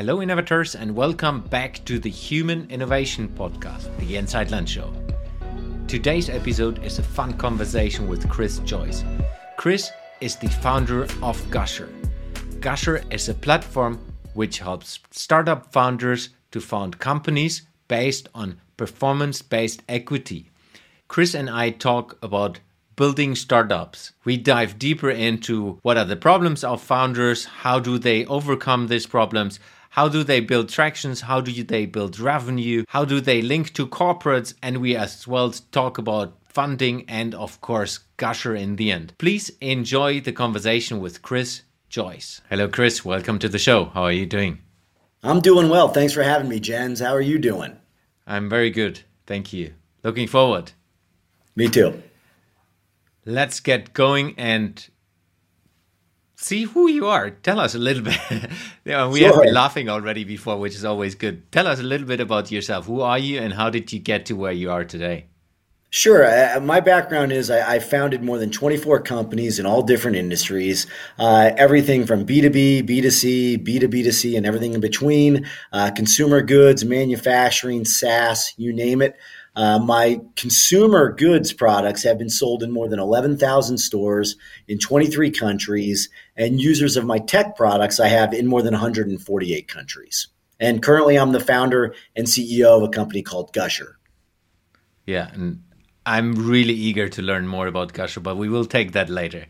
Hello, innovators, and welcome back to the Heitland Innovation Podcast, the Inside Lunch Show. Today's episode is a fun conversation with Chris Joyce. Chris is the founder of Gusher. Gusher is a platform which helps startup founders to found companies based on performance based equity. Chris and I talk about building startups. We dive deeper into what are the problems of founders, how do they overcome these problems, how do they build tractions? How do they build revenue? How do they link to corporates? And we as well talk about funding and, of course, Gusher in the end. Please enjoy the conversation with Chris Joyce. Hello, Chris. Welcome to the show. How are you doing? I'm doing well. Thanks for having me, Jens. How are you doing? I'm very good. Thank you. Looking forward. Me too. Let's get going and see who you are. Tell us a little bit. yeah, we sure. have been laughing already before, which is always good. Tell us a little bit about yourself. Who are you, and how did you get to where you are today? Sure. Uh, my background is I, I, founded more than 24 companies in all different industries, uh, everything from B2B, B2C, B2B2C, and everything in between, uh, consumer goods, manufacturing, SaaS, you name it. Uh, my consumer goods products have been sold in more than 11,000 stores in 23 countries, and users of my tech products I have in more than 148 countries. And currently, I'm the founder and CEO of a company called Gusher. Yeah, and I'm really eager to learn more about Gusher, but we will take that later.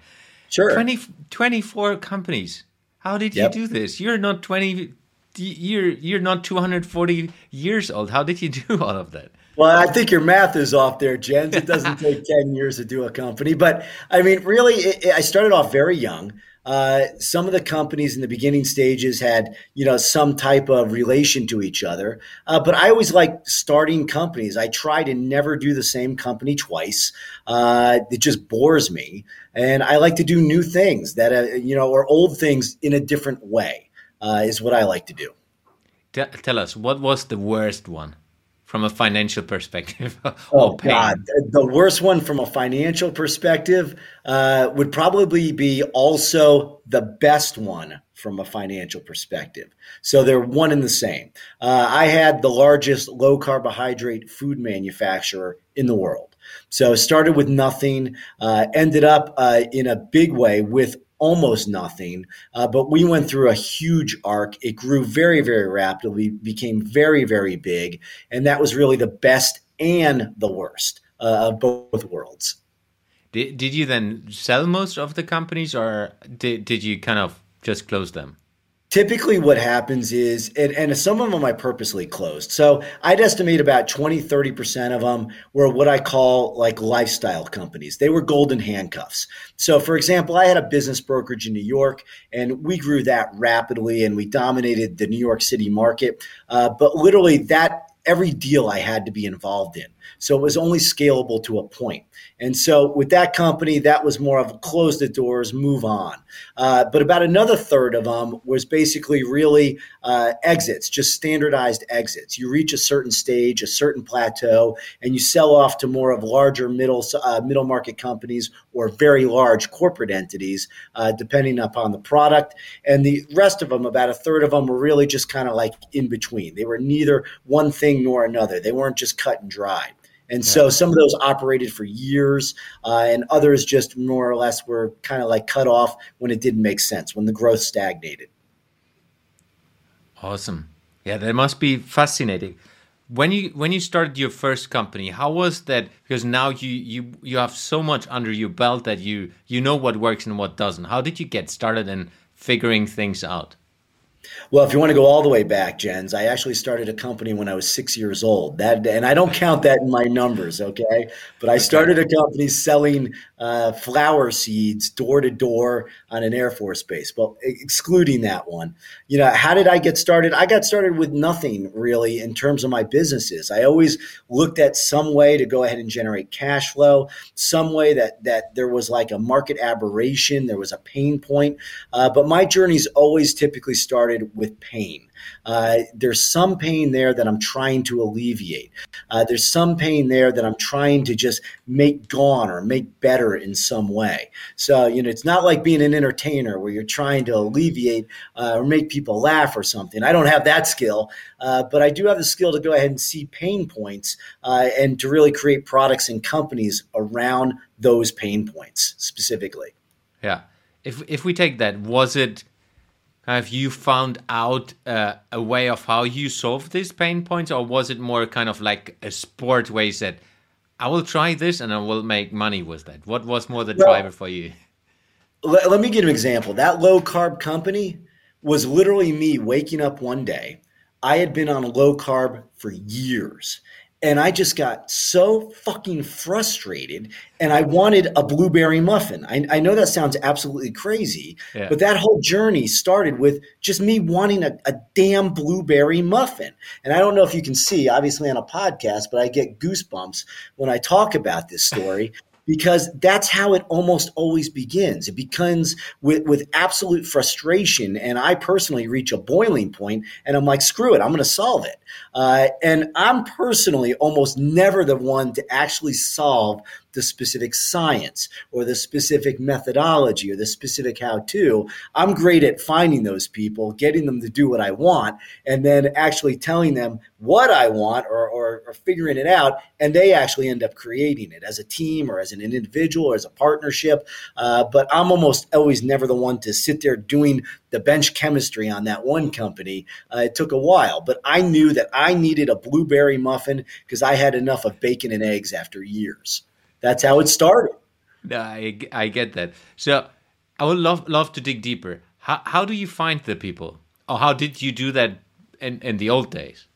Sure. 20, 24 companies. How did yep. you do this? You're not 20 you're you're not 240 years old. How did you do all of that? Well, I think your math is off there, Jens. It doesn't take 10 years to do a company. But I mean, really, it, it, I started off very young. Uh, some of the companies in the beginning stages had, you know, some type of relation to each other. Uh, but I always like starting companies. I try to never do the same company twice. Uh, it just bores me, and I like to do new things that, uh, you know, or old things in a different way. Uh, is what I like to do. Tell us what was the worst one from a financial perspective? oh God, the worst one from a financial perspective uh, would probably be also the best one from a financial perspective. So they're one and the same. Uh, I had the largest low carbohydrate food manufacturer in the world. So started with nothing, uh, ended up uh, in a big way with almost nothing. Uh, but we went through a huge arc. It grew very, very rapidly, became very, very big. And that was really the best and the worst uh, of both worlds. Did, did you then sell most of the companies or did, did you kind of just close them? Typically what happens is and, and, some of them i purposely closed. So i'd estimate about 20 30% of them were what i call like lifestyle companies. They were golden handcuffs. So for example i had a business brokerage in new york and we grew that rapidly and we dominated the new york city market. Uh, but literally that every deal I had to be involved in. So it was only scalable to a point. And so with that company, that was more of close the doors, move on. Uh, but about another third of them was basically really uh, exits, just standardized exits. You reach a certain stage, a certain plateau, and you sell off to more of larger middle uh, middle market companies or very large corporate entities, uh, depending upon the product. And the rest of them, about a third of them, were really just kind of like in between. They were neither one thing nor another. They weren't just cut and dried. And so some of those operated for years, uh, and others just more or less were kind of like cut off when it didn't make sense, when the growth stagnated. Awesome. Yeah, that must be fascinating. When you when you started your first company, how was that? Because now you you you have so much under your belt that you you know what works and what doesn't. How did you get started in figuring things out? Well, if you want to go all the way back, Jens, I actually started a company when I was six years old. That, and I don't count that in my numbers, okay? But I started a company selling uh, flower seeds door to door on an Air Force base. Well, excluding that one, you know, how did I get started? I got started with nothing really in terms of my businesses. I always looked at some way to go ahead and generate cash flow, some way that that there was like a market aberration, there was a pain point. Uh, but my journeys always typically started started with pain. Uh, there's some pain there that I'm trying to alleviate. Uh, there's some pain there that I'm trying to just make gone or make better in some way. So, you know, it's not like being an entertainer where you're trying to alleviate uh, or make people laugh or something. I don't have that skill, uh, but I do have the skill to go ahead and see pain points uh, and to really create products and companies around those pain points specifically. Yeah. If, if we take that, was it have you found out uh, a way of how you solve these pain points, or was it more kind of like a sport where you said, "I will try this and I will make money with that"? What was more the well, driver for you? Let, let me give an example. That low carb company was literally me waking up one day. I had been on low carb for years and I just got so fucking frustrated and I wanted a blueberry muffin. I, I know that sounds absolutely crazy, yeah. but that whole journey started with just me wanting a, a damn blueberry muffin. And I don't know if you can see, obviously on a podcast, but I get goosebumps when I talk about this story because that's how it almost always begins. It begins with, with absolute frustration. And I personally reach a boiling point and I'm like, screw it, I'm going to solve it. Uh, and I'm personally almost never the one to actually solve the specific science or the specific methodology or the specific how to. I'm great at finding those people, getting them to do what I want, and then actually telling them what I want or, or, or figuring it out. And they actually end up creating it as a team or as an individual or as a partnership. Uh, but I'm almost always never the one to sit there doing the bench chemistry on that one company. Uh, it took a while, but I knew that I needed a blueberry muffin because I had enough of bacon and eggs after years that's how it started. I, I get that. So I would love love to dig deeper. How how do you find the people, or how did you do that in, in the old days?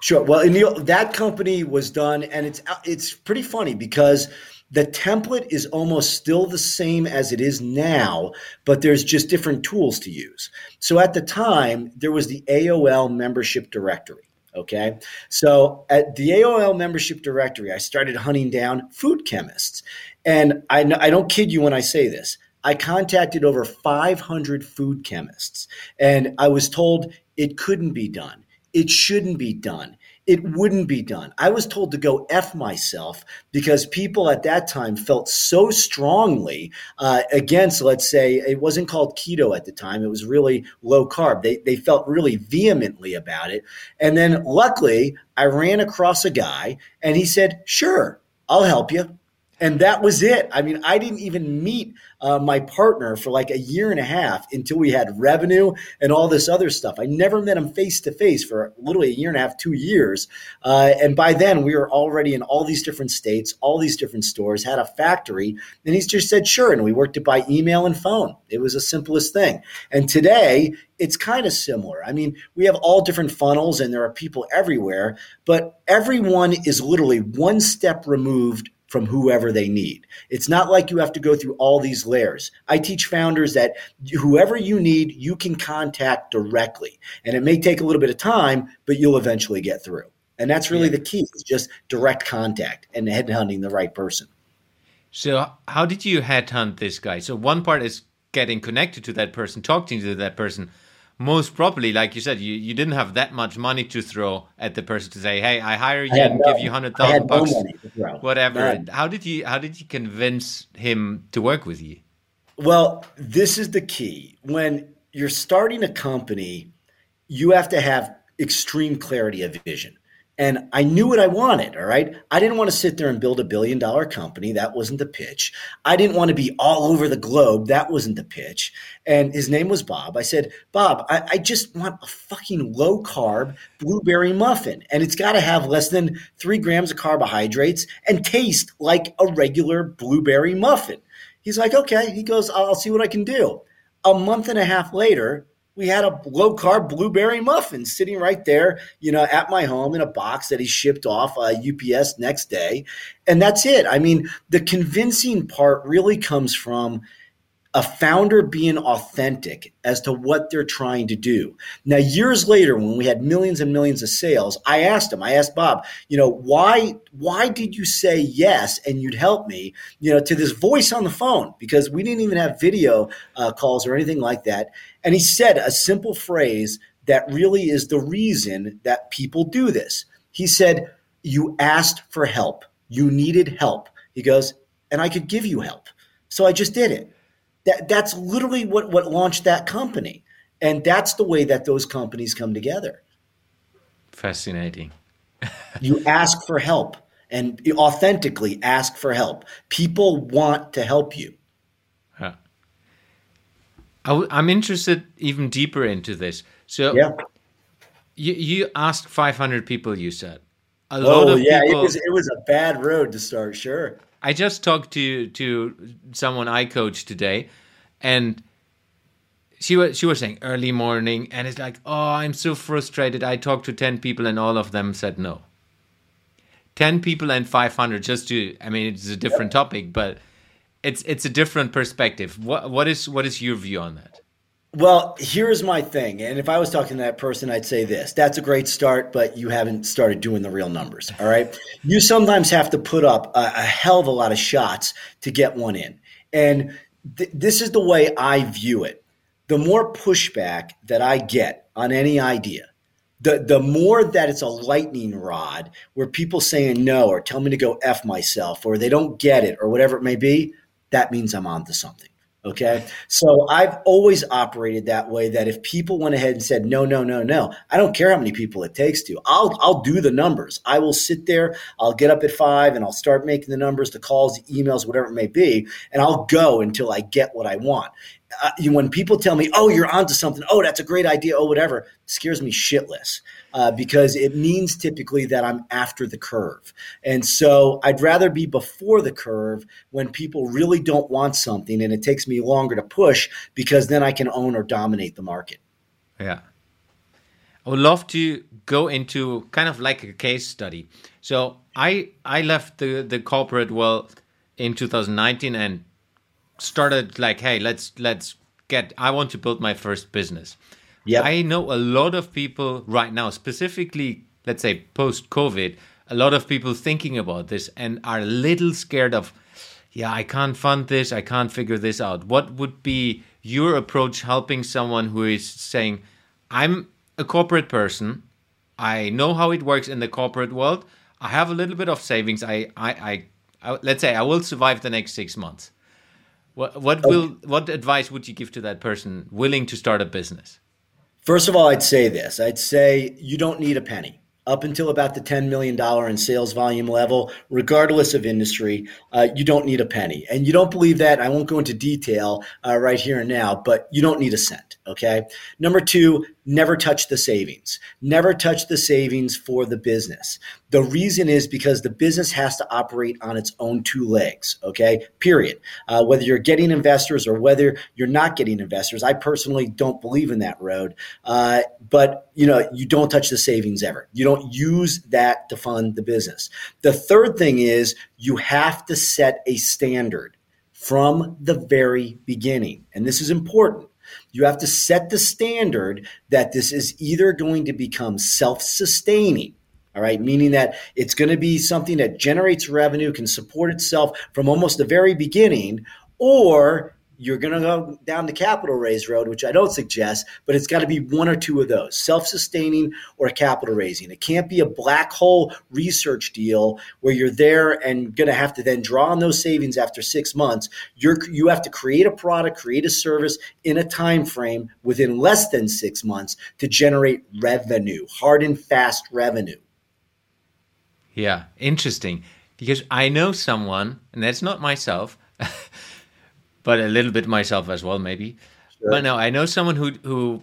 Sure. Well, in the that company was done, and it's it's pretty funny because the template is almost still the same as it is now, but there's just different tools to use. So at the time, there was the AOL membership directory. Okay. So at the AOL membership directory, I started hunting down food chemists. And I, I don't kid you when I say this. I contacted over 500 food chemists, and I was told it couldn't be done. It shouldn't be done it wouldn't be done. I was told to go F myself because people at that time felt so strongly uh, against, let's say, it wasn't called keto at the time. It was really low carb. They, they felt really vehemently about it. And then luckily, I ran across a guy and he said, Sure, I'll help you. And that was it. I mean, I didn't even meet uh, my partner for like a year and a half until we had revenue and all this other stuff. I never met him face to face for literally a year and a half, two years. Uh, and by then, we were already in all these different states, all these different stores, had a factory. And he just said, sure. And we worked it by email and phone. It was the simplest thing. And today, it's kind of similar. I mean, we have all different funnels and there are people everywhere, but everyone is literally one step removed from whoever they need. It's not like you have to go through all these layers. I teach founders that whoever you need, you can contact directly. And it may take a little bit of time, but you'll eventually get through. And that's really the key is just direct contact and headhunting the right person. So, how did you headhunt this guy? So, one part is getting connected to that person, talking to that person most probably, like you said, you, you didn't have that much money to throw at the person to say, "Hey, I hire you I and no, give you hundred thousand bucks, no whatever." None. How did you how did you convince him to work with you? Well, this is the key. When you're starting a company, you have to have extreme clarity of vision and I knew what I wanted. All right. I didn't want to sit there and build a billion dollar company. That wasn't the pitch. I didn't want to be all over the globe. That wasn't the pitch. And his name was Bob. I said, Bob, I, I just want a fucking low carb blueberry muffin. And it's got to have less than three grams of carbohydrates and taste like a regular blueberry muffin. He's like, okay. He goes, I'll see what I can do. A month and a half later, we had a low carb blueberry muffin sitting right there, you know, at my home in a box that he shipped off uh, UPS next day. And that's it. I mean, the convincing part really comes from a founder being authentic as to what they're trying to do. Now, years later, when we had millions and millions of sales, I asked him, I asked Bob, you know, why why did you say yes and you'd help me, you know, to this voice on the phone? Because we didn't even have video uh, calls or anything like that. And he said a simple phrase that really is the reason that people do this. He said, You asked for help. You needed help. He goes, And I could give you help. So I just did it. That, that's literally what, what launched that company. And that's the way that those companies come together. Fascinating. you ask for help and authentically ask for help. People want to help you. Yeah. i am interested even deeper into this. So yeah. you, you asked 500 people, you said. A lot oh, of yeah, people, it was, it was a bad road to start, sure. I just talked to to someone I coached today, and she was she was saying early morning, and it's like, oh, I'm so frustrated. I talked to ten people, and all of them said no. Ten people and five hundred, just to I mean, it's a different topic, but it's it's a different perspective. What what is what is your view on that? Well, here's my thing. And if I was talking to that person, I'd say this that's a great start, but you haven't started doing the real numbers. All right. You sometimes have to put up a, a hell of a lot of shots to get one in. And th- this is the way I view it. The more pushback that I get on any idea, the, the more that it's a lightning rod where people saying no or tell me to go F myself or they don't get it or whatever it may be, that means I'm onto something. Okay. So I've always operated that way that if people went ahead and said, no, no, no, no, I don't care how many people it takes to, I'll, I'll do the numbers. I will sit there. I'll get up at five and I'll start making the numbers, the calls, the emails, whatever it may be. And I'll go until I get what I want uh, when people tell me, "Oh, you're onto something," "Oh, that's a great idea," "Oh, whatever," scares me shitless uh, because it means typically that I'm after the curve, and so I'd rather be before the curve when people really don't want something, and it takes me longer to push because then I can own or dominate the market. Yeah, I would love to go into kind of like a case study. So I I left the the corporate world in 2019 and started like, hey, let's let's get. I want to build my first business. Yeah, I know a lot of people right now, specifically, let's say post COVID, a lot of people thinking about this and are a little scared of, yeah, I can't fund this, I can't figure this out. What would be your approach helping someone who is saying, I'm a corporate person, I know how it works in the corporate world, I have a little bit of savings, I, I, I, I let's say I will survive the next six months. What what will what advice would you give to that person willing to start a business? First of all, I'd say this. I'd say you don't need a penny up until about the $10 million in sales volume level, regardless of industry, uh, you don't need a penny. And you don't believe that. I won't go into detail uh, right here and now, but you don't need a cent. Okay. Number two, never touch the savings. Never touch the savings for the business. The reason is because the business has to operate on its own two legs. Okay. Period. Uh, whether you're getting investors or whether you're not getting investors, I personally don't believe in that road. Uh, but you know, you don't touch the savings ever. You don't use that to fund the business. The third thing is you have to set a standard from the very beginning. And this is important you have to set the standard that this is either going to become self sustaining. All right, meaning that it's going to be something that generates revenue, can support itself from almost the very beginning, or you're going to go down the capital raise road, which I don't suggest, but it's got to be one or two of those self sustaining or capital raising. It can't be a black hole research deal where you're there and going to have to then draw on those savings after six months. You're, you have to create a product, create a service in a time frame within less than six months to generate revenue, hard and fast revenue. Yeah, interesting. Because I know someone, and that's not myself. but a little bit myself as well, maybe. Sure. But no, I know someone who who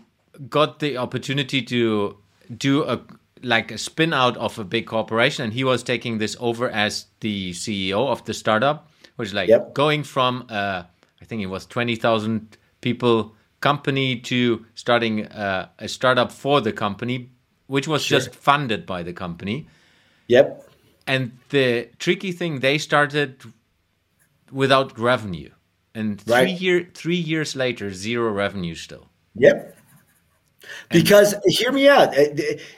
got the opportunity to do a like a spin out of a big corporation, and he was taking this over as the CEO of the startup, which is like yep. going from uh, I think it was twenty thousand people company to starting uh, a startup for the company, which was sure. just funded by the company. Yep. And the tricky thing, they started without revenue and three right. year three years later, zero revenue still. Yep. Because and, hear me out. Uh,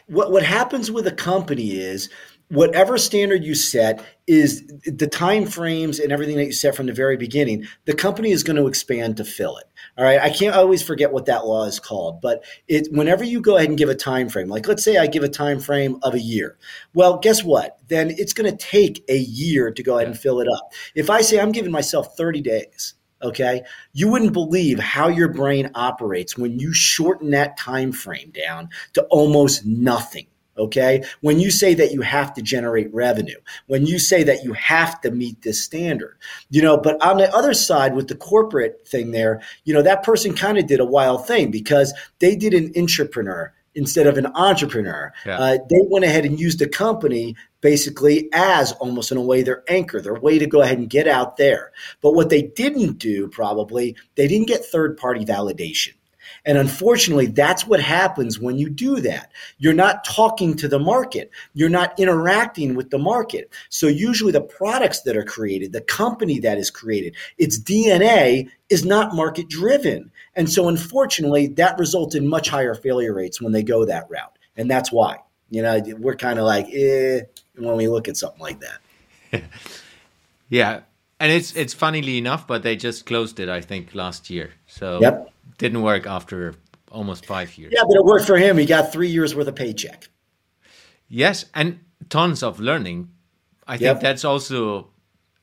what what happens with a company is whatever standard you set is the time frames and everything that you set from the very beginning the company is going to expand to fill it all right i can't always forget what that law is called but it whenever you go ahead and give a time frame like let's say i give a time frame of a year well guess what then it's going to take a year to go ahead and fill it up if i say i'm giving myself 30 days okay you wouldn't believe how your brain operates when you shorten that time frame down to almost nothing Okay. When you say that you have to generate revenue, when you say that you have to meet this standard, you know, but on the other side with the corporate thing there, you know, that person kind of did a wild thing because they did an entrepreneur instead of an entrepreneur. Yeah. Uh, they went ahead and used a company basically as almost in a way their anchor, their way to go ahead and get out there. But what they didn't do probably, they didn't get third party validation. And unfortunately, that's what happens when you do that. You're not talking to the market. You're not interacting with the market. So usually the products that are created, the company that is created, its DNA is not market driven. And so unfortunately, that results in much higher failure rates when they go that route. And that's why, you know, we're kind of like, eh, when we look at something like that. yeah. And it's it's funnily enough, but they just closed it, I think, last year. So yep didn't work after almost five years. Yeah, but it worked for him. He got three years worth of paycheck. Yes, and tons of learning. I think yep. that's also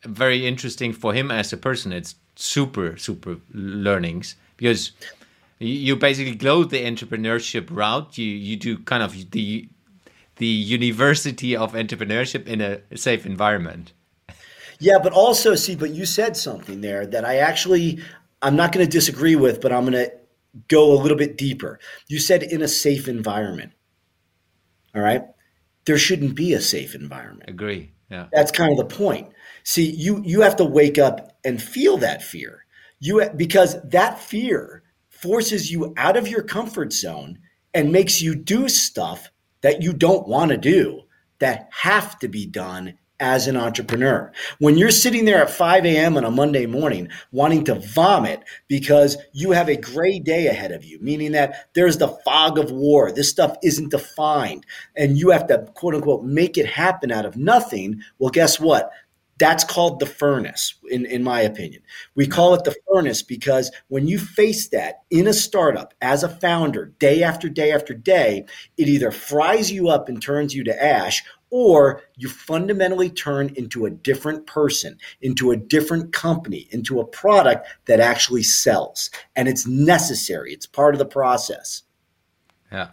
very interesting for him as a person. It's super, super learnings because you basically go the entrepreneurship route. You you do kind of the the university of entrepreneurship in a safe environment. Yeah, but also see, but you said something there that I actually I'm not going to disagree with, but I'm going to go a little bit deeper. You said in a safe environment. All right. There shouldn't be a safe environment. Agree. Yeah. That's kind of the point. See, you you have to wake up and feel that fear. You because that fear forces you out of your comfort zone and makes you do stuff that you don't want to do that have to be done as an entrepreneur. When you're sitting there at 5 a.m. on a Monday morning wanting to vomit because you have a gray day ahead of you, meaning that there's the fog of war, this stuff isn't defined, and you have to quote unquote make it happen out of nothing, well, guess what? That's called the furnace, in, in my opinion. We call it the furnace because when you face that in a startup as a founder, day after day after day, it either fries you up and turns you to ash, or you fundamentally turn into a different person, into a different company, into a product that actually sells. And it's necessary, it's part of the process. Yeah.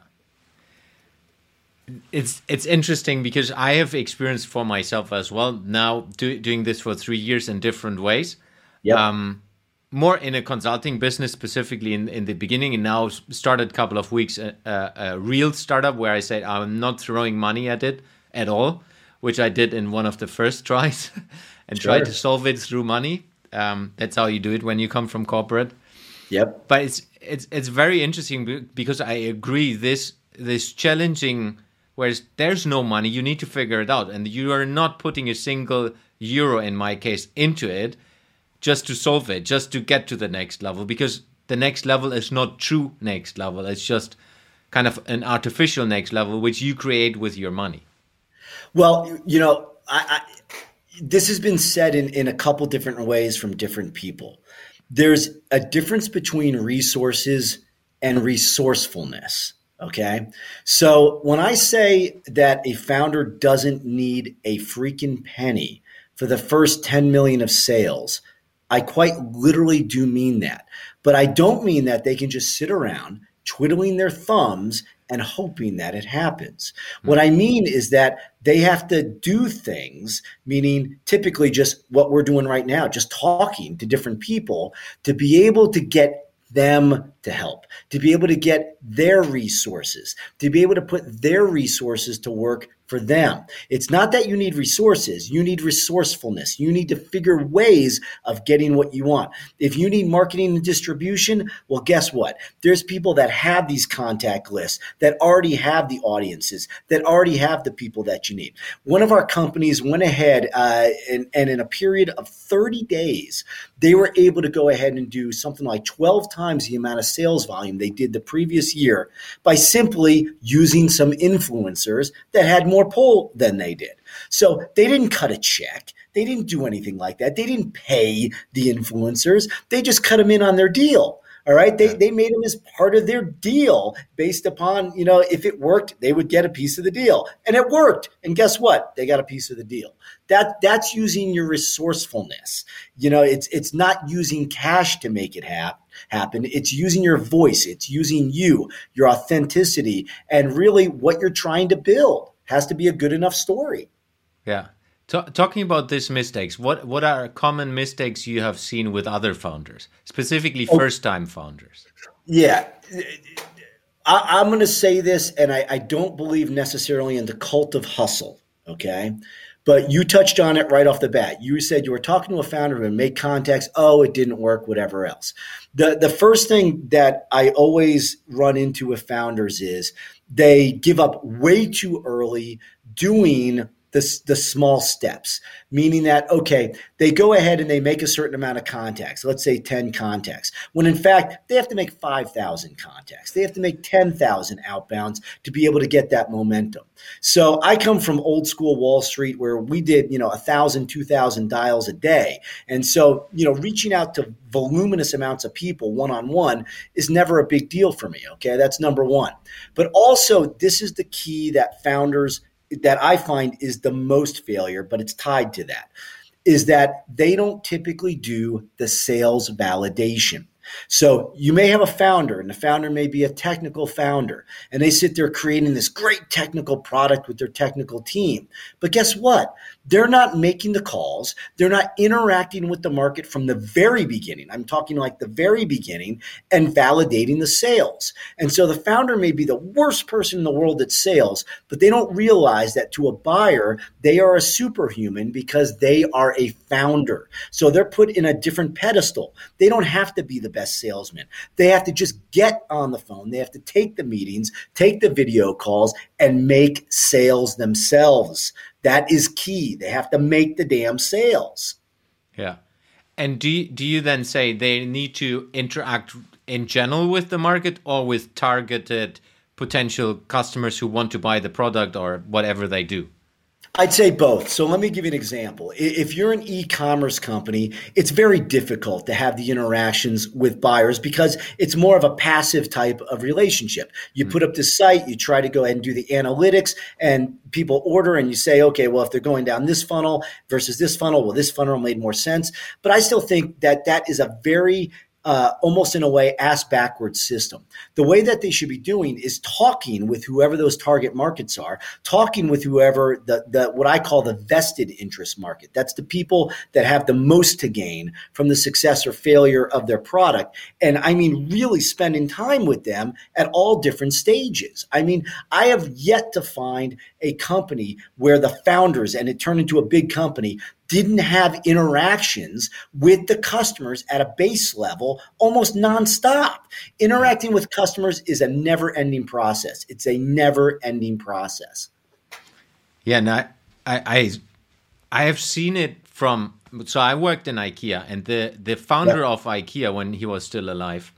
It's it's interesting because I have experienced for myself as well now do, doing this for three years in different ways. Yeah. Um, more in a consulting business specifically in, in the beginning and now started a couple of weeks a, a, a real startup where I said I'm not throwing money at it at all, which I did in one of the first tries and sure. tried to solve it through money. Um, that's how you do it when you come from corporate. Yep. But it's it's it's very interesting because I agree this this challenging whereas there's no money you need to figure it out and you are not putting a single euro in my case into it just to solve it just to get to the next level because the next level is not true next level it's just kind of an artificial next level which you create with your money well, you know, I, I, this has been said in, in a couple different ways from different people. There's a difference between resources and resourcefulness. Okay. So when I say that a founder doesn't need a freaking penny for the first 10 million of sales, I quite literally do mean that. But I don't mean that they can just sit around twiddling their thumbs and hoping that it happens. Mm-hmm. What I mean is that they have to do things, meaning typically just what we're doing right now, just talking to different people to be able to get them to help, to be able to get their resources, to be able to put their resources to work for them. It's not that you need resources, you need resourcefulness. You need to figure ways of getting what you want. If you need marketing and distribution, well, guess what? There's people that have these contact lists that already have the audiences, that already have the people that you need. One of our companies went ahead uh, and, and in a period of 30 days, they were able to go ahead and do something like 12 times the amount of sales volume they did the previous year by simply using some influencers that had more pull than they did. So they didn't cut a check. They didn't do anything like that. They didn't pay the influencers. They just cut them in on their deal. All right. They, they made them as part of their deal based upon, you know, if it worked, they would get a piece of the deal. And it worked. And guess what? They got a piece of the deal. That that's using your resourcefulness. You know, it's it's not using cash to make it happen happen. It's using your voice. It's using you, your authenticity, and really what you're trying to build has to be a good enough story. Yeah. T- talking about these mistakes, what what are common mistakes you have seen with other founders, specifically oh. first time founders? Yeah. I, am going to say this, and I, I don't believe necessarily in the cult of hustle. Okay. But you touched on it right off the bat. You said you were talking to a founder and make contacts. Oh, it didn't work, whatever else. The, the first thing that I always run into with founders is they give up way too early doing the, the small steps, meaning that, okay, they go ahead and they make a certain amount of contacts, let's say 10 contacts, when in fact they have to make 5,000 contacts. They have to make 10,000 outbounds to be able to get that momentum. So I come from old school Wall Street where we did, you know, 1,000, 2,000 dials a day. And so, you know, reaching out to voluminous amounts of people one on one is never a big deal for me. Okay. That's number one. But also, this is the key that founders that I find is the most failure, but it's tied to that, is that they don't typically do the sales validation. So you may have a founder, and the founder may be a technical founder, and they sit there creating this great technical product with their technical team. But guess what? They're not making the calls. They're not interacting with the market from the very beginning. I'm talking like the very beginning and validating the sales. And so the founder may be the worst person in the world at sales, but they don't realize that to a buyer, they are a superhuman because they are a founder. So they're put in a different pedestal. They don't have to be the best salesman. They have to just get on the phone. They have to take the meetings, take the video calls, and make sales themselves. That is key. They have to make the damn sales. Yeah. And do you, do you then say they need to interact in general with the market or with targeted potential customers who want to buy the product or whatever they do? I'd say both. So let me give you an example. If you're an e-commerce company, it's very difficult to have the interactions with buyers because it's more of a passive type of relationship. You mm-hmm. put up the site, you try to go ahead and do the analytics and people order and you say, okay, well, if they're going down this funnel versus this funnel, well, this funnel made more sense. But I still think that that is a very uh, almost in a way ass backwards system. The way that they should be doing is talking with whoever those target markets are, talking with whoever the, the what I call the vested interest market. That's the people that have the most to gain from the success or failure of their product. And I mean, really spending time with them at all different stages. I mean, I have yet to find a company where the founders and it turned into a big company didn't have interactions with the customers at a base level almost nonstop. Interacting with customers is a never ending process. It's a never ending process. Yeah, no, I, I, I have seen it from. So I worked in IKEA, and the the founder of IKEA, when he was still alive,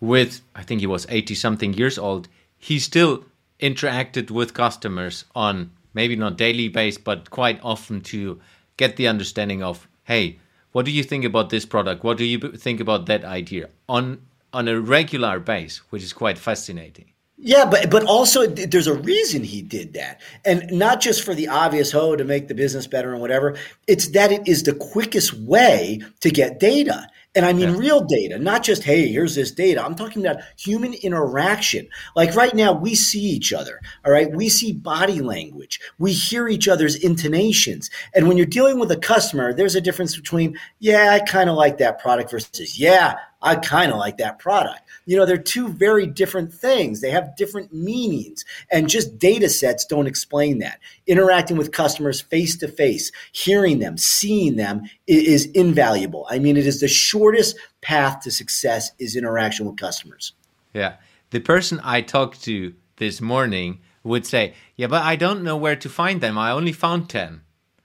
with I think he was eighty something years old, he still interacted with customers on maybe not daily base, but quite often to get the understanding of hey what do you think about this product what do you think about that idea on on a regular base which is quite fascinating yeah, but but also there's a reason he did that, and not just for the obvious oh to make the business better and whatever. It's that it is the quickest way to get data. And I mean yeah. real data, not just, hey, here's this data. I'm talking about human interaction. Like right now, we see each other, all right? We see body language. We hear each other's intonations. And when you're dealing with a customer, there's a difference between, yeah, I kind of like that product versus, yeah, I kind of like that product. You know, they're two very different things. They have different meanings, and just data sets don't explain that. Interacting with customers face to face, hearing them, seeing them is invaluable. I mean, it is the shortest path to success is interaction with customers. Yeah. The person I talked to this morning would say, Yeah, but I don't know where to find them. I only found 10.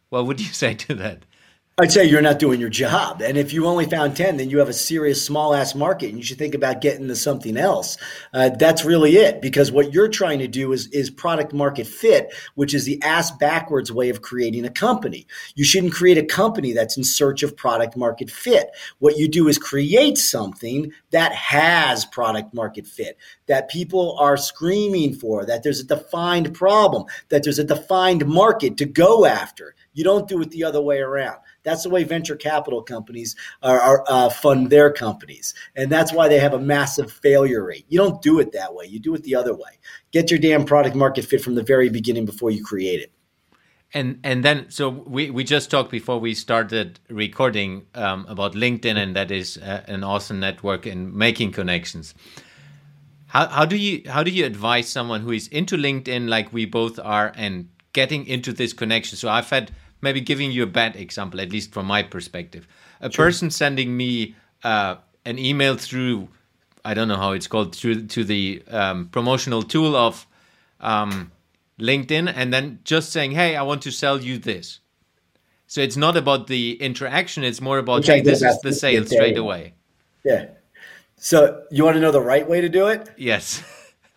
What would you say to that? I'd say you're not doing your job. And if you only found 10, then you have a serious small ass market and you should think about getting to something else. Uh, that's really it because what you're trying to do is, is product market fit, which is the ass backwards way of creating a company. You shouldn't create a company that's in search of product market fit. What you do is create something that has product market fit, that people are screaming for, that there's a defined problem, that there's a defined market to go after. You don't do it the other way around. That's the way venture capital companies are, are uh, fund their companies, and that's why they have a massive failure rate. You don't do it that way. You do it the other way. Get your damn product market fit from the very beginning before you create it. And and then so we we just talked before we started recording um, about LinkedIn, and that is uh, an awesome network in making connections. How how do you how do you advise someone who is into LinkedIn like we both are and getting into this connection? So I've had maybe giving you a bad example, at least from my perspective. A sure. person sending me uh, an email through, I don't know how it's called, through to the um, promotional tool of um, LinkedIn, and then just saying, "Hey, I want to sell you this." So it's not about the interaction; it's more about, "Hey, this is the sale straight away." Yeah. So you want to know the right way to do it? Yes.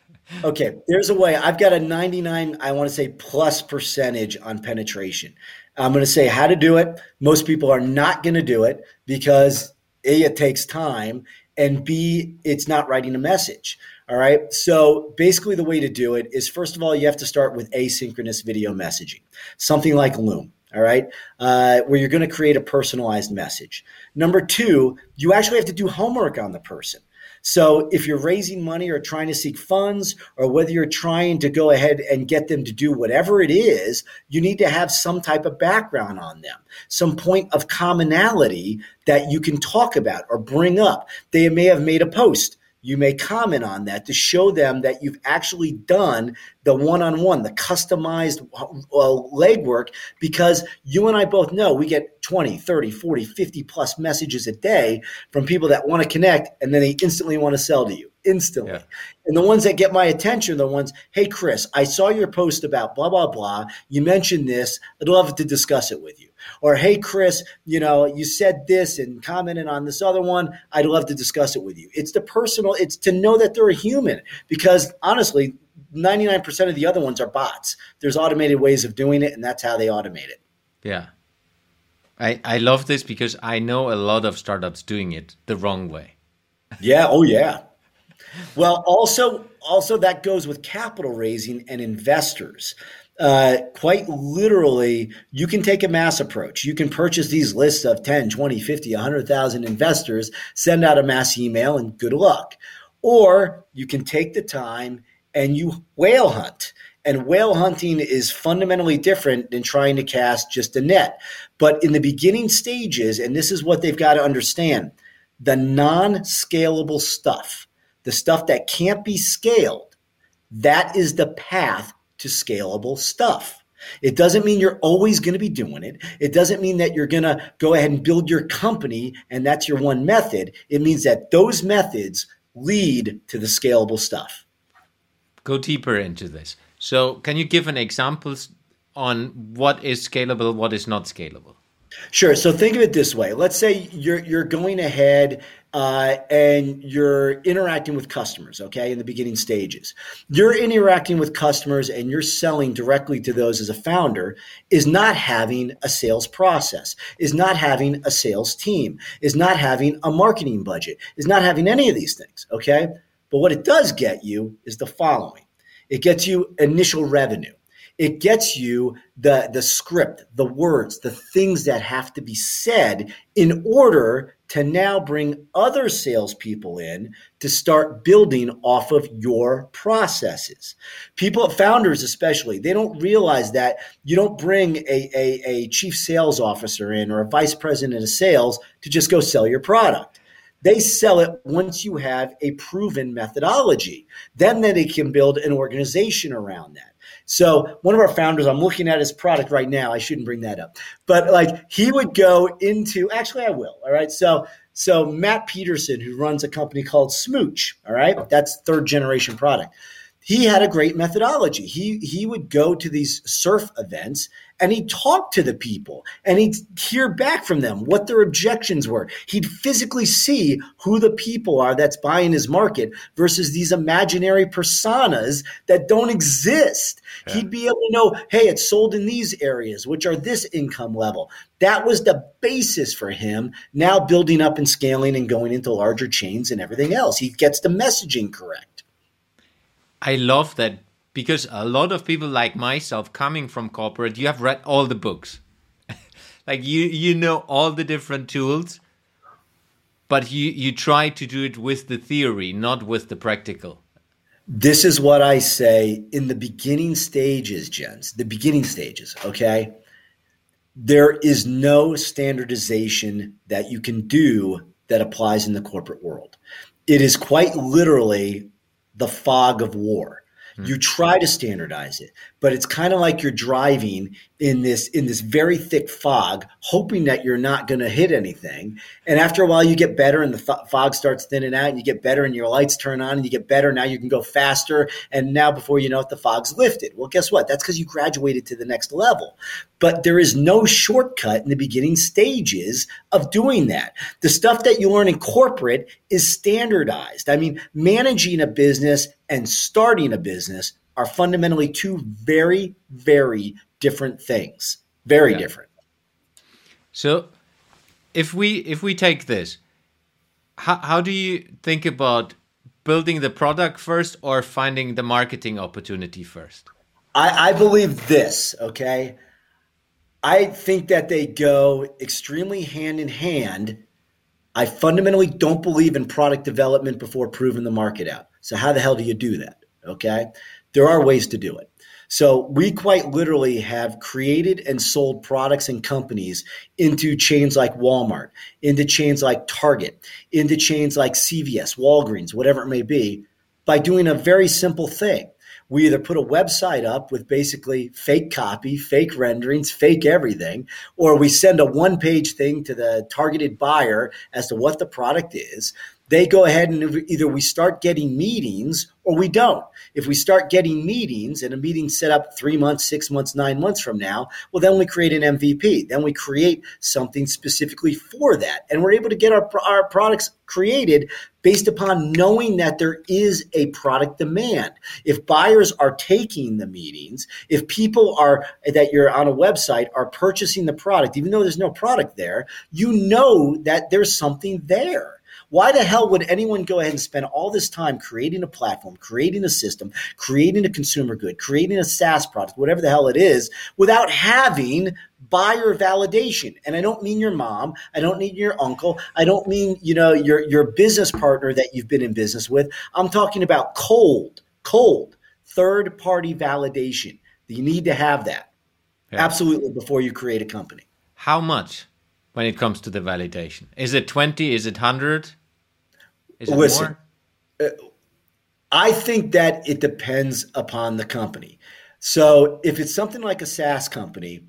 okay, there's a way. I've got a 99, I want to say plus percentage on penetration. I'm going to say how to do it. Most people are not going to do it because A, it takes time, and B, it's not writing a message. All right. So basically, the way to do it is first of all, you have to start with asynchronous video messaging, something like Loom. All right. Uh, where you're going to create a personalized message. Number two, you actually have to do homework on the person. So if you're raising money or trying to seek funds, or whether you're trying to go ahead and get them to do whatever it is, you need to have some type of background on them, some point of commonality that you can talk about or bring up. They may have made a post you may comment on that to show them that you've actually done the one-on-one the customized legwork because you and i both know we get 20 30 40 50 plus messages a day from people that want to connect and then they instantly want to sell to you instantly. Yeah. And the ones that get my attention are the ones, hey, Chris, I saw your post about blah, blah, blah. You mentioned this. I'd love to discuss it with you. Or, hey, Chris, you know, you said this and commented on this other one. I'd love to discuss it with you. It's the personal, it's to know that they're a human because honestly, 99% of the other ones are bots. There's automated ways of doing it, and that's how they automate it. Yeah. I, I love this because I know a lot of startups doing it the wrong way. Yeah. Oh, yeah. Well, also, also that goes with capital raising and investors. Uh, quite literally, you can take a mass approach. You can purchase these lists of 10, 20, 50, 100,000 investors, send out a mass email, and good luck. Or you can take the time and you whale hunt. And whale hunting is fundamentally different than trying to cast just a net. But in the beginning stages, and this is what they've got to understand the non scalable stuff the stuff that can't be scaled, that is the path to scalable stuff. It doesn't mean you're always going to be doing it. It doesn't mean that you're going to go ahead and build your company and that's your one method. It means that those methods lead to the scalable stuff. Go deeper into this. So, can you give an examples on what is scalable, what is not scalable? Sure. So think of it this way. Let's say you're you're going ahead uh, and you're interacting with customers, okay, in the beginning stages. You're interacting with customers and you're selling directly to those as a founder is not having a sales process, is not having a sales team, is not having a marketing budget, is not having any of these things, okay? But what it does get you is the following it gets you initial revenue. It gets you the, the script, the words, the things that have to be said in order to now bring other salespeople in to start building off of your processes. People, founders especially, they don't realize that you don't bring a, a, a chief sales officer in or a vice president of sales to just go sell your product They sell it once you have a proven methodology. Then, then they can build an organization around that. So one of our founders, I'm looking at his product right now. I shouldn't bring that up, but like he would go into. Actually, I will. All right. So so Matt Peterson, who runs a company called Smooch. All right, that's third generation product he had a great methodology. He he would go to these surf events and he'd talk to the people and he'd hear back from them what their objections were. He'd physically see who the people are that's buying his market versus these imaginary personas that don't exist. Yeah. He'd be able to know, hey, it's sold in these areas, which are this income level. That was the basis for him now building up and scaling and going into larger chains and everything else. He gets the messaging correct. I love that because a lot of people like myself coming from corporate, you have read all the books. like you you know all the different tools, but you you try to do it with the theory, not with the practical. This is what I say in the beginning stages, Jens, the beginning stages, okay? There is no standardization that you can do that applies in the corporate world. It is quite literally the fog of war. Hmm. You try to standardize it, but it's kind of like you're driving in this in this very thick fog, hoping that you're not going to hit anything. And after a while, you get better, and the th- fog starts thinning out, and you get better, and your lights turn on, and you get better. Now you can go faster, and now before you know it, the fog's lifted. Well, guess what? That's because you graduated to the next level. But there is no shortcut in the beginning stages of doing that. The stuff that you learn in corporate is standardized. I mean, managing a business and starting a business are fundamentally two very, very different things. Very yeah. different. So, if we if we take this, how how do you think about building the product first or finding the marketing opportunity first? I, I believe this. Okay, I think that they go extremely hand in hand. I fundamentally don't believe in product development before proving the market out. So how the hell do you do that? Okay. There are ways to do it. So we quite literally have created and sold products and companies into chains like Walmart, into chains like Target, into chains like CVS, Walgreens, whatever it may be, by doing a very simple thing. We either put a website up with basically fake copy, fake renderings, fake everything, or we send a one page thing to the targeted buyer as to what the product is they go ahead and either we start getting meetings or we don't. If we start getting meetings and a meeting set up three months, six months, nine months from now, well, then we create an MVP. Then we create something specifically for that. And we're able to get our, our products created based upon knowing that there is a product demand. If buyers are taking the meetings, if people are that you're on a website are purchasing the product, even though there's no product there, you know that there's something there. Why the hell would anyone go ahead and spend all this time creating a platform, creating a system, creating a consumer good, creating a SaaS product, whatever the hell it is, without having buyer validation? And I don't mean your mom, I don't mean your uncle, I don't mean, you know, your your business partner that you've been in business with. I'm talking about cold, cold third party validation. You need to have that. Yeah. Absolutely before you create a company. How much when it comes to the validation? Is it 20? Is it 100? Is it Listen, more? Uh, I think that it depends upon the company. So if it's something like a SaaS company,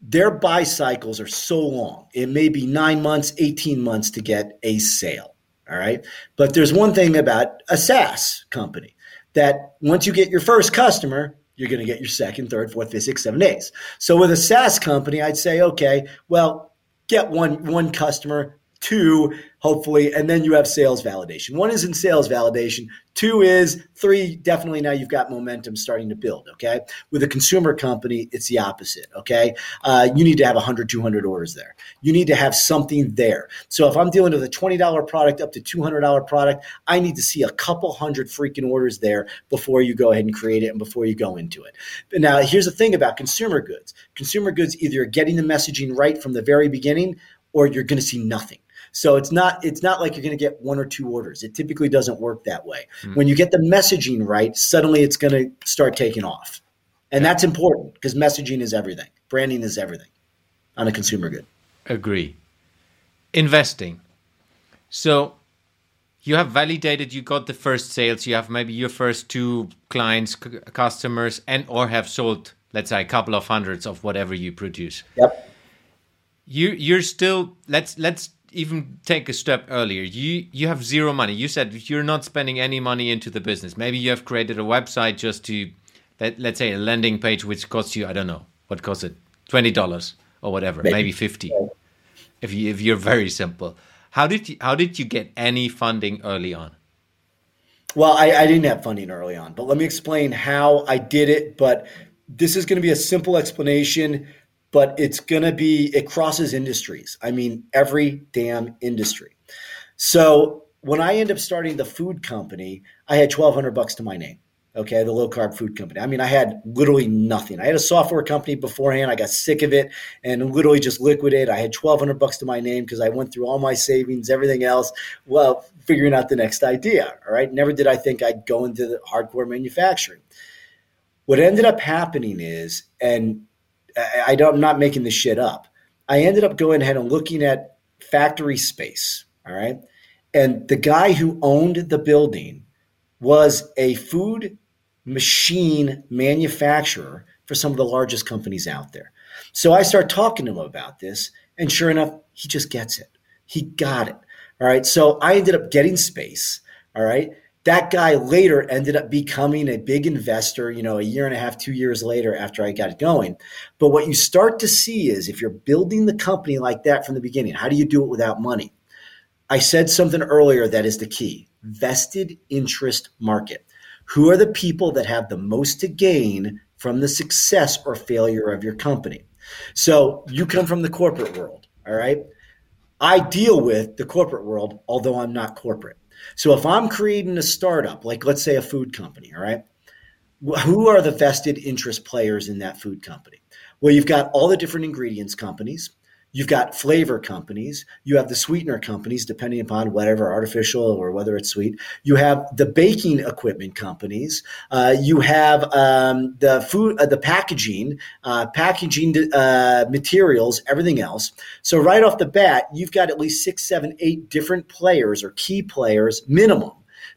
their buy cycles are so long. It may be nine months, 18 months to get a sale. All right. But there's one thing about a SaaS company that once you get your first customer, you're going to get your second, third, fourth, fifth, sixth, seven days. So with a SaaS company, I'd say, okay, well, get one one customer, two hopefully and then you have sales validation. One is in sales validation. Two is three definitely now you've got momentum starting to build okay? With a consumer company it's the opposite okay? Uh, you need to have 100 200 orders there. You need to have something there. So if i'm dealing with a $20 product up to $200 product i need to see a couple hundred freaking orders there before you go ahead and create it and before you go into it. But now here's the thing about consumer goods. Consumer goods either are getting the messaging right from the very beginning or you're going to see nothing so it's not it's not like you're going to get one or two orders. It typically doesn't work that way. Mm-hmm. When you get the messaging right, suddenly it's going to start taking off. And that's important because messaging is everything. Branding is everything on a consumer good. Agree. Investing. So you have validated you got the first sales you have maybe your first two clients customers and or have sold let's say a couple of hundreds of whatever you produce yep you you're still let's let's even take a step earlier. You you have zero money. You said you're not spending any money into the business. Maybe you have created a website just to let, let's say a landing page which costs you i don't know what costs it? $20 or whatever maybe, maybe 50 if you if you're very simple. How did you how did you get any funding early on? Well, I, I didn't have funding early on, but let me explain how I did it. But this is going to be a simple explanation, but it's going to be it crosses industries. I mean, every damn industry. So when I end up starting the food company, I had twelve hundred bucks to my name okay, the low carb food company. I mean, I had literally nothing. I had a software company beforehand. I got sick of it and literally just liquidated. I had 1200 bucks to my name because I went through all my savings, everything else, well, figuring out the next idea. All right. Never did I think I'd go into the hardcore manufacturing. What ended up happening is, and I, I'm not making this shit up, I ended up going ahead and looking at factory space. All right. And the guy who owned the building was a food machine manufacturer for some of the largest companies out there. So I start talking to him about this, and sure enough, he just gets it. He got it. All right. So I ended up getting space. All right. That guy later ended up becoming a big investor, you know, a year and a half, two years later after I got going. But what you start to see is if you're building the company like that from the beginning, how do you do it without money? I said something earlier that is the key vested interest market. Who are the people that have the most to gain from the success or failure of your company? So you come from the corporate world, all right? I deal with the corporate world, although I'm not corporate. So if I'm creating a startup, like let's say a food company, all right? Who are the vested interest players in that food company? Well, you've got all the different ingredients companies. You've got flavor companies. You have the sweetener companies, depending upon whatever artificial or whether it's sweet. You have the baking equipment companies. Uh, you have um, the food, uh, the packaging, uh, packaging uh, materials, everything else. So right off the bat, you've got at least six, seven, eight different players or key players minimum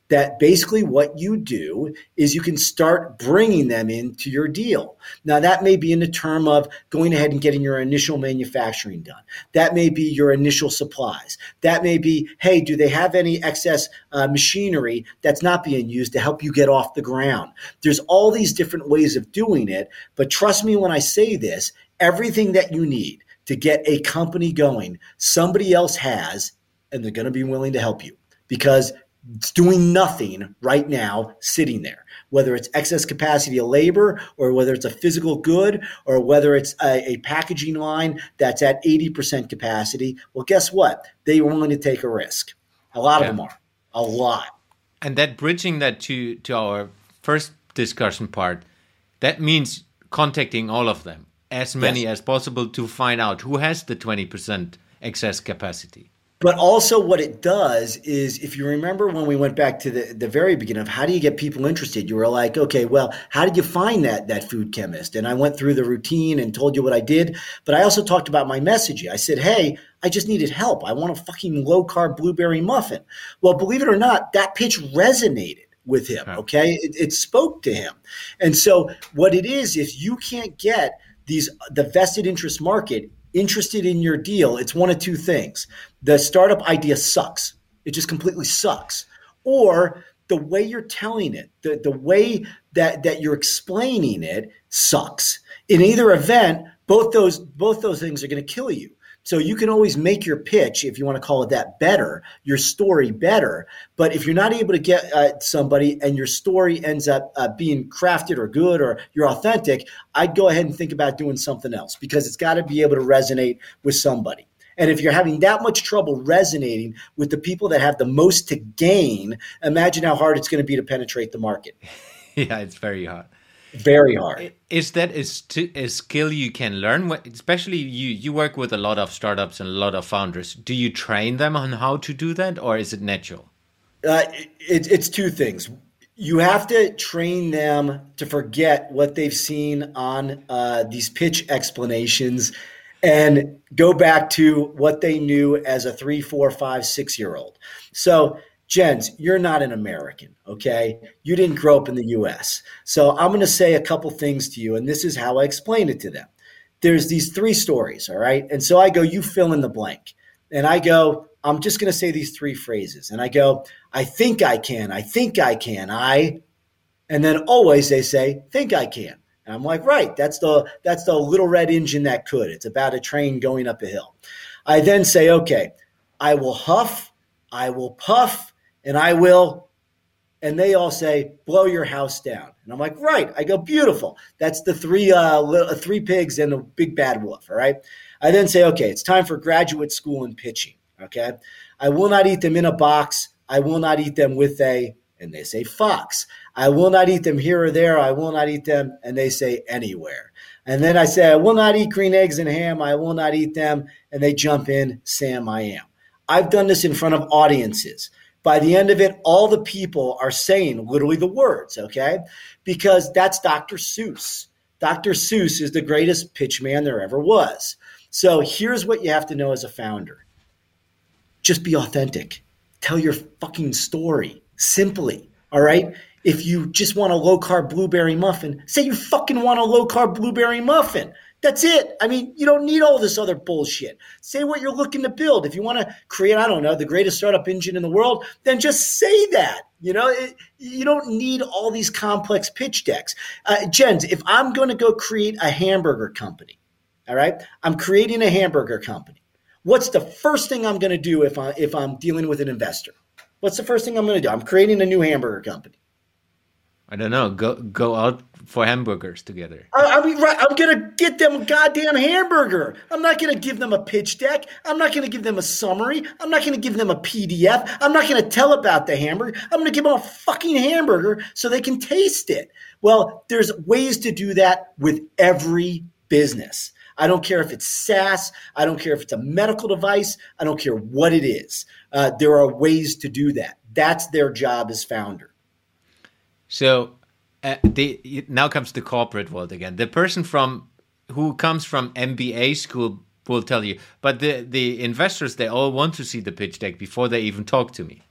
that basically what you do is you can start bringing them into your deal. Now, that may be in the term of going ahead and getting your initial manufacturing done. That may be your initial supplies. That may be, hey, do they have any excess uh, machinery that's not being used to help you get off the ground? There's all these different ways of doing it. But trust me when I say this, everything that you need to get a company going, somebody else has, and they're going to be willing to help you because it's doing nothing right now sitting there. Whether it's excess capacity of labor or whether it's a physical good or whether it's a, a, packaging line that's at 80% capacity well guess what? They are willing to take a risk. A lot yeah. of them are. A lot. And that bridging that to to our first discussion part that means contacting all of them as many yes. as possible to find out who has the 20% excess capacity but also, what it does is, if you remember when we went back to the, the very beginning of how do you get people interested, you were like, okay, well, how did you find that that food chemist? And I went through the routine and told you what I did. But I also talked about my messaging. I said, hey, I just needed help. I want a fucking low carb blueberry muffin. Well, believe it or not, that pitch resonated with him. Okay, it, it spoke to him. And so, what it is, if you can't get these the vested interest market interested in your deal, it's one of two things. The startup idea sucks. It just completely sucks. Or the way you're telling it, the, the way that, that you're explaining it sucks. In either event, both those both those things are going to kill you. So you can always make your pitch, if you want to call it that, better, your story better. But if you're not able to get uh, somebody and your story ends up uh, being crafted or good or you're authentic, I'd go ahead and think about doing something else because it's got to be able to resonate with somebody. And if you're having that much trouble resonating with the people that have the most to gain, imagine how hard it's going to be to penetrate the market. yeah, it's very hard. Very hard. Is that is a skill you can learn? Especially you, you work with a lot of startups and a lot of founders. Do you train them on how to do that, or is it natural? Uh, it, it's two things. You have to train them to forget what they've seen on uh, these pitch explanations and go back to what they knew as a three, four, five, six year old. So Jens, you're not an American, okay? You didn't grow up in the US. So I'm going to say a couple things to you, and this is how I explain it to them. There's these three stories, all right? And so I go, you fill in the blank. And I go, I'm just going to say these three phrases. And I go, I think I can, I think I can, I. And then always they say, think I can. And I'm like, right, that's the that's the little red engine that could. It's about a train going up a hill. I then say, okay, I will huff, I will puff, and I will. And they all say, blow your house down. And I'm like, right. I go, beautiful. That's the three uh, little, three pigs and the big bad wolf. All right. I then say, okay, it's time for graduate school and pitching. Okay. I will not eat them in a box. I will not eat them with a, and they say fox. I will not eat them here or there. I will not eat them, and they say anywhere. And then I say, I will not eat green eggs and ham. I will not eat them. And they jump in, Sam, I am. I've done this in front of audiences. By the end of it, all the people are saying literally the words, okay? Because that's Dr. Seuss. Dr. Seuss is the greatest pitch man there ever was. So here's what you have to know as a founder just be authentic. Tell your fucking story simply, all right? If you just want a low carb blueberry muffin, say you fucking want a low carb blueberry muffin. That's it. I mean, you don't need all this other bullshit. Say what you're looking to build. If you want to create, I don't know, the greatest startup engine in the world, then just say that. You know, it, you don't need all these complex pitch decks. Uh, Jens, if I'm going to go create a hamburger company, all right, I'm creating a hamburger company. What's the first thing I'm going to do if I if I'm dealing with an investor? What's the first thing I'm going to do? I'm creating a new hamburger company. I don't know. Go go out for hamburgers together. I, I mean, right, I'm gonna get them a goddamn hamburger. I'm not gonna give them a pitch deck. I'm not gonna give them a summary. I'm not gonna give them a PDF. I'm not gonna tell about the hamburger. I'm gonna give them a fucking hamburger so they can taste it. Well, there's ways to do that with every business. I don't care if it's SaaS. I don't care if it's a medical device. I don't care what it is. Uh, there are ways to do that. That's their job as founder. So uh, now comes the corporate world again. The person from who comes from MBA school will tell you, but the the investors they all want to see the pitch deck before they even talk to me.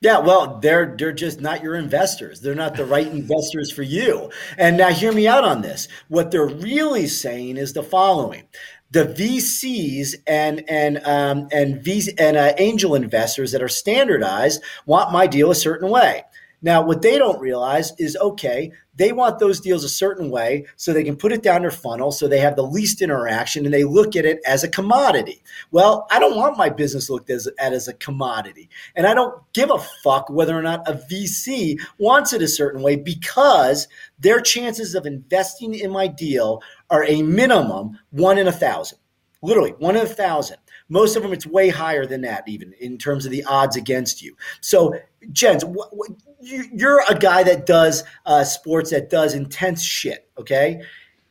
Yeah, well, they're they're just not your investors. They're not the right investors for you. And now hear me out on this. What they're really saying is the following: the VCs and and um, and V and uh, angel investors that are standardized want my deal a certain way. Now, what they don't realize is okay, they want those deals a certain way so they can put it down their funnel so they have the least interaction and they look at it as a commodity. Well, I don't want my business looked as, at as a commodity. And I don't give a fuck whether or not a VC wants it a certain way because their chances of investing in my deal are a minimum one in a thousand. Literally, one in a thousand. Most of them, it's way higher than that, even in terms of the odds against you. So, Jens, wh- wh- you're a guy that does uh, sports, that does intense shit. Okay,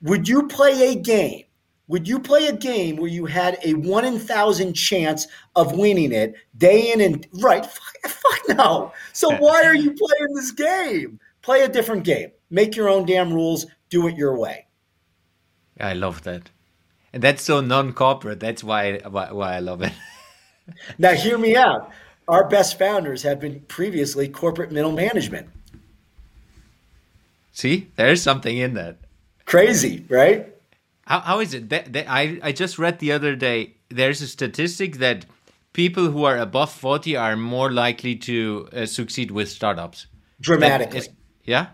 would you play a game? Would you play a game where you had a one in thousand chance of winning it day in and right? Fuck, fuck no. So why are you playing this game? Play a different game. Make your own damn rules. Do it your way. I love that and that's so non-corporate. That's why why, why I love it. now, hear me out. Our best founders have been previously corporate middle management. See, there's something in that. Crazy, right? How, how is it? That, that, I, I just read the other day there's a statistic that people who are above 40 are more likely to uh, succeed with startups. Dramatically. Is, yeah?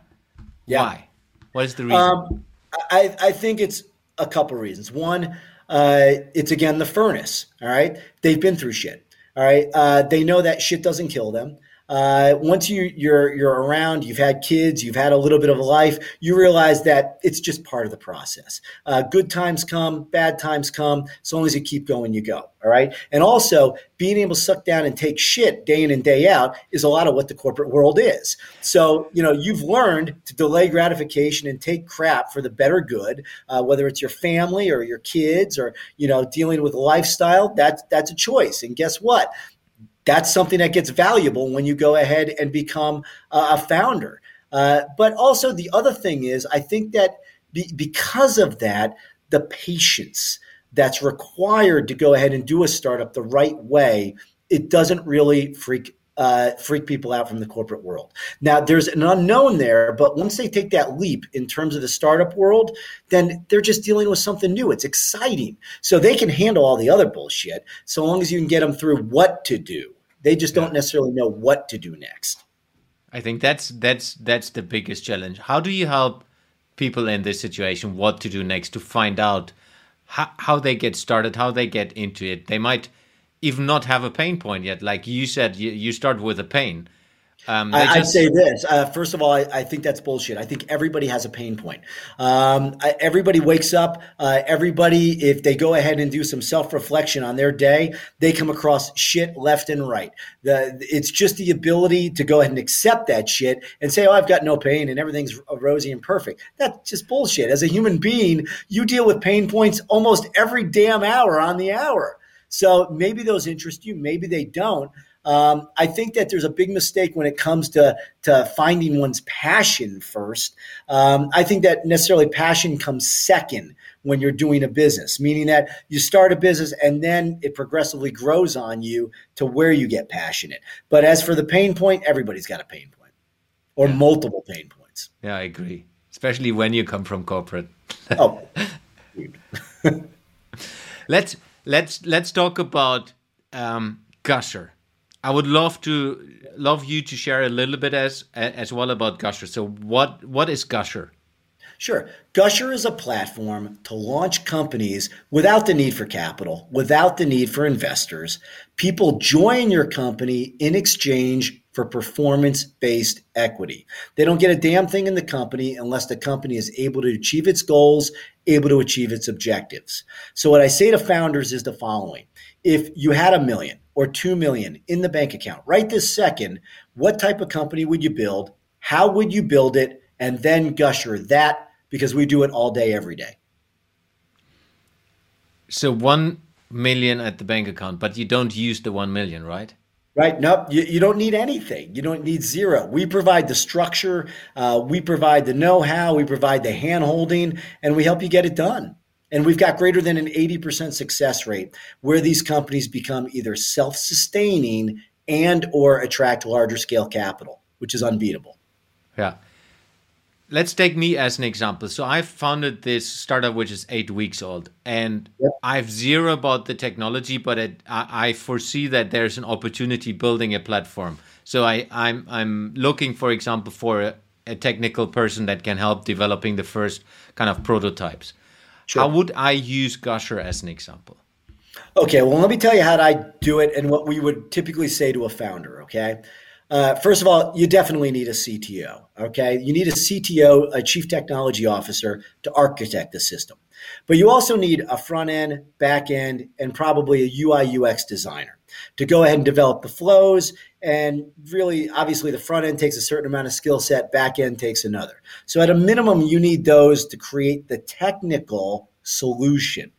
yeah? Why? What is the reason? Um, I, I think it's a couple reasons. One, uh, it's again the furnace. All right, they've been through shit. All right, uh, they know that shit doesn't kill them. Uh, once you you're you're around, you've had kids, you've had a little bit of a life, you realize that it's just part of the process. Uh, good times come, bad times come. As long as you keep going, you go. All right. And also, being able to suck down and take shit day in and day out is a lot of what the corporate world is. So, you know, you've learned to delay gratification and take crap for the better good, uh, whether it's your family or your kids or, you know, dealing with lifestyle. That's, that's a choice. And guess what? That's something that gets valuable when you go ahead and become a founder. Uh, but also, the other thing is, I think that be, because of that, the patience that's required to go ahead and do a startup the right way, it doesn't really freak uh, freak people out from the corporate world. Now, there's an unknown there, but once they take that leap in terms of the startup world, then they're just dealing with something new. It's exciting. So they can handle all the other bullshit so long as you can get them through what to do. They just don't necessarily know what to do next. I think that's that's that's the biggest challenge. How do you help people in this situation what to do next to find out how, how they get started, how they get into it? They might even not have a pain point yet. Like you said, you, you start with a pain. Um, I, would say this. Uh, first of all, I, I, think that's bullshit. I think everybody has a pain point. Um, I, everybody wakes up. Uh, everybody, if they go ahead and do some self reflection on their day, they come across shit left and right. The, it's just the ability to go ahead and accept that shit and say, "Oh, I've got no pain and everything's rosy and perfect." That's just bullshit. As a human being, you deal with pain points almost every damn hour on the hour. So maybe those interest you, maybe they don't. Um, I think that there's a big mistake when it comes to to finding one's passion first. Um, I think that necessarily passion comes second when you're doing a business, meaning that you start a business and then it progressively grows on you to where you get passionate. But as for the pain point, everybody's got a pain point or yeah. multiple pain points. Yeah, I agree, especially when you come from corporate. oh. let's let's let's talk about um, Gusher. I would love to love you to share a little bit as as well about Gusher. So what what is Gusher? Sure. Gusher is a platform to launch companies without the need for capital, without the need for investors. People join your company in exchange for performance based equity. They don't get a damn thing in the company unless the company is able to achieve its goals, able to achieve its objectives. So, what I say to founders is the following if you had a million or two million in the bank account right this second, what type of company would you build? How would you build it? And then gusher that because we do it all day, every day. So, one million at the bank account, but you don't use the one million, right? Right. Nope. You, you don't need anything. You don't need zero. We provide the structure, uh, we provide the know how, we provide the hand holding, and we help you get it done. And we've got greater than an 80% success rate where these companies become either self sustaining and or attract larger scale capital, which is unbeatable. Yeah let's take me as an example. So I founded this startup which is eight weeks old, and yep. I've zero about the technology, but it, I, I, foresee that there's an opportunity building a platform. So I, I'm I'm looking, for example, for a, a technical person that can help developing the first kind of prototypes. Sure. How would I use Gusher as an example? Okay, well, let me tell you how I do it and what we would typically say to a founder. Okay. Uh, first of all, you definitely need a CTO. Okay, you need a CTO, a chief technology officer, to architect the system. But you also need a front end, back end, and probably a UI UX designer to go ahead and develop the flows. And really, obviously, the front end takes a certain amount of skill set, back end takes another. So, at a minimum, you need those to create the technical solution.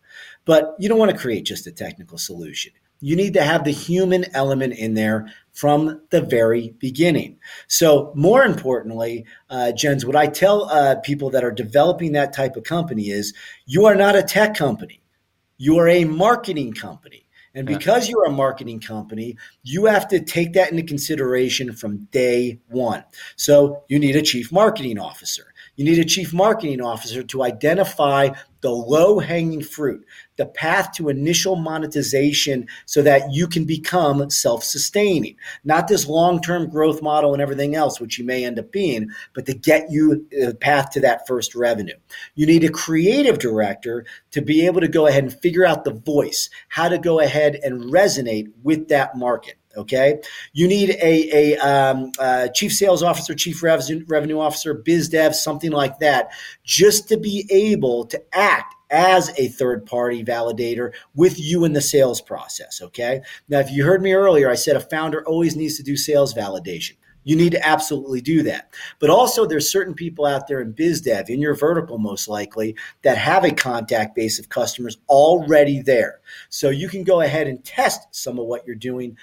But you don't want to create just a technical solution you need to have the human element in there from the very beginning. So, more importantly, uh, Jens, what I tell uh, people that are developing that type of company is you are not a tech company, you are a marketing company. And because you're a marketing company, you have to take that into consideration from day one. So, you need a chief marketing officer. You need a chief marketing officer to identify the low hanging fruit, the path to initial monetization so that you can become self sustaining. Not this long term growth model and everything else, which you may end up being, but to get you a uh, path to that first revenue. You need a creative director to be able to go ahead and figure out the voice, how to go ahead and resonate with that market. Okay, you need a, a um, uh, chief sales officer, chief revenue, revenue officer, biz dev, something like that, just to be able to act as a third party validator with you in the sales process. Okay. Now, if you heard me earlier, I said a founder always needs to do sales validation. You need to absolutely do that. But also, there's certain people out there in biz dev, in your vertical most likely, that have a contact base of customers already there. So you can go ahead and test some of what you're doing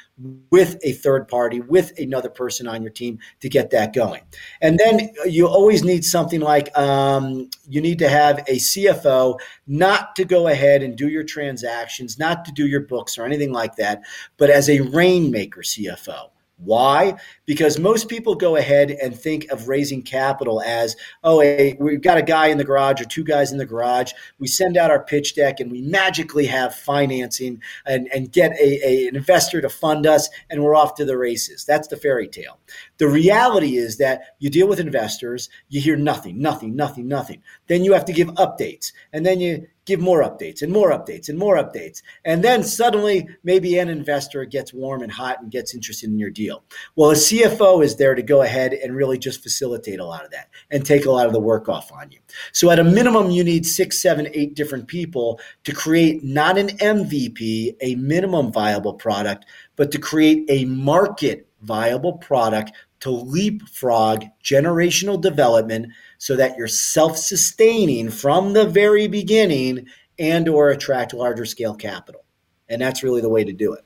with a third party, with another person on your team to get that going. And then you always need something like um, you need to have a CFO not to go ahead and do your transactions, not to do your books or anything like that, but as a rainmaker CFO Why? Because most people go ahead and think of raising capital as, oh, hey, we've got a guy in the garage or two guys in the garage. We send out our pitch deck and we magically have financing and, and get a, a, an investor to fund us and we're off to the races. That's the fairy tale. The reality is that you deal with investors, you hear nothing, nothing, nothing, nothing. Then you have to give updates and then you give more updates and more updates and more updates. And then suddenly, maybe an investor gets warm and hot and gets interested in your deal. Well, a CFO is there to go ahead and really just facilitate a lot of that and take a lot of the work off on you. So, at a minimum, you need six, seven, eight different people to create not an MVP, a minimum viable product, but to create a market viable product to leapfrog generational development so that you're self-sustaining from the very beginning and or attract larger scale capital. And that's really the way to do it.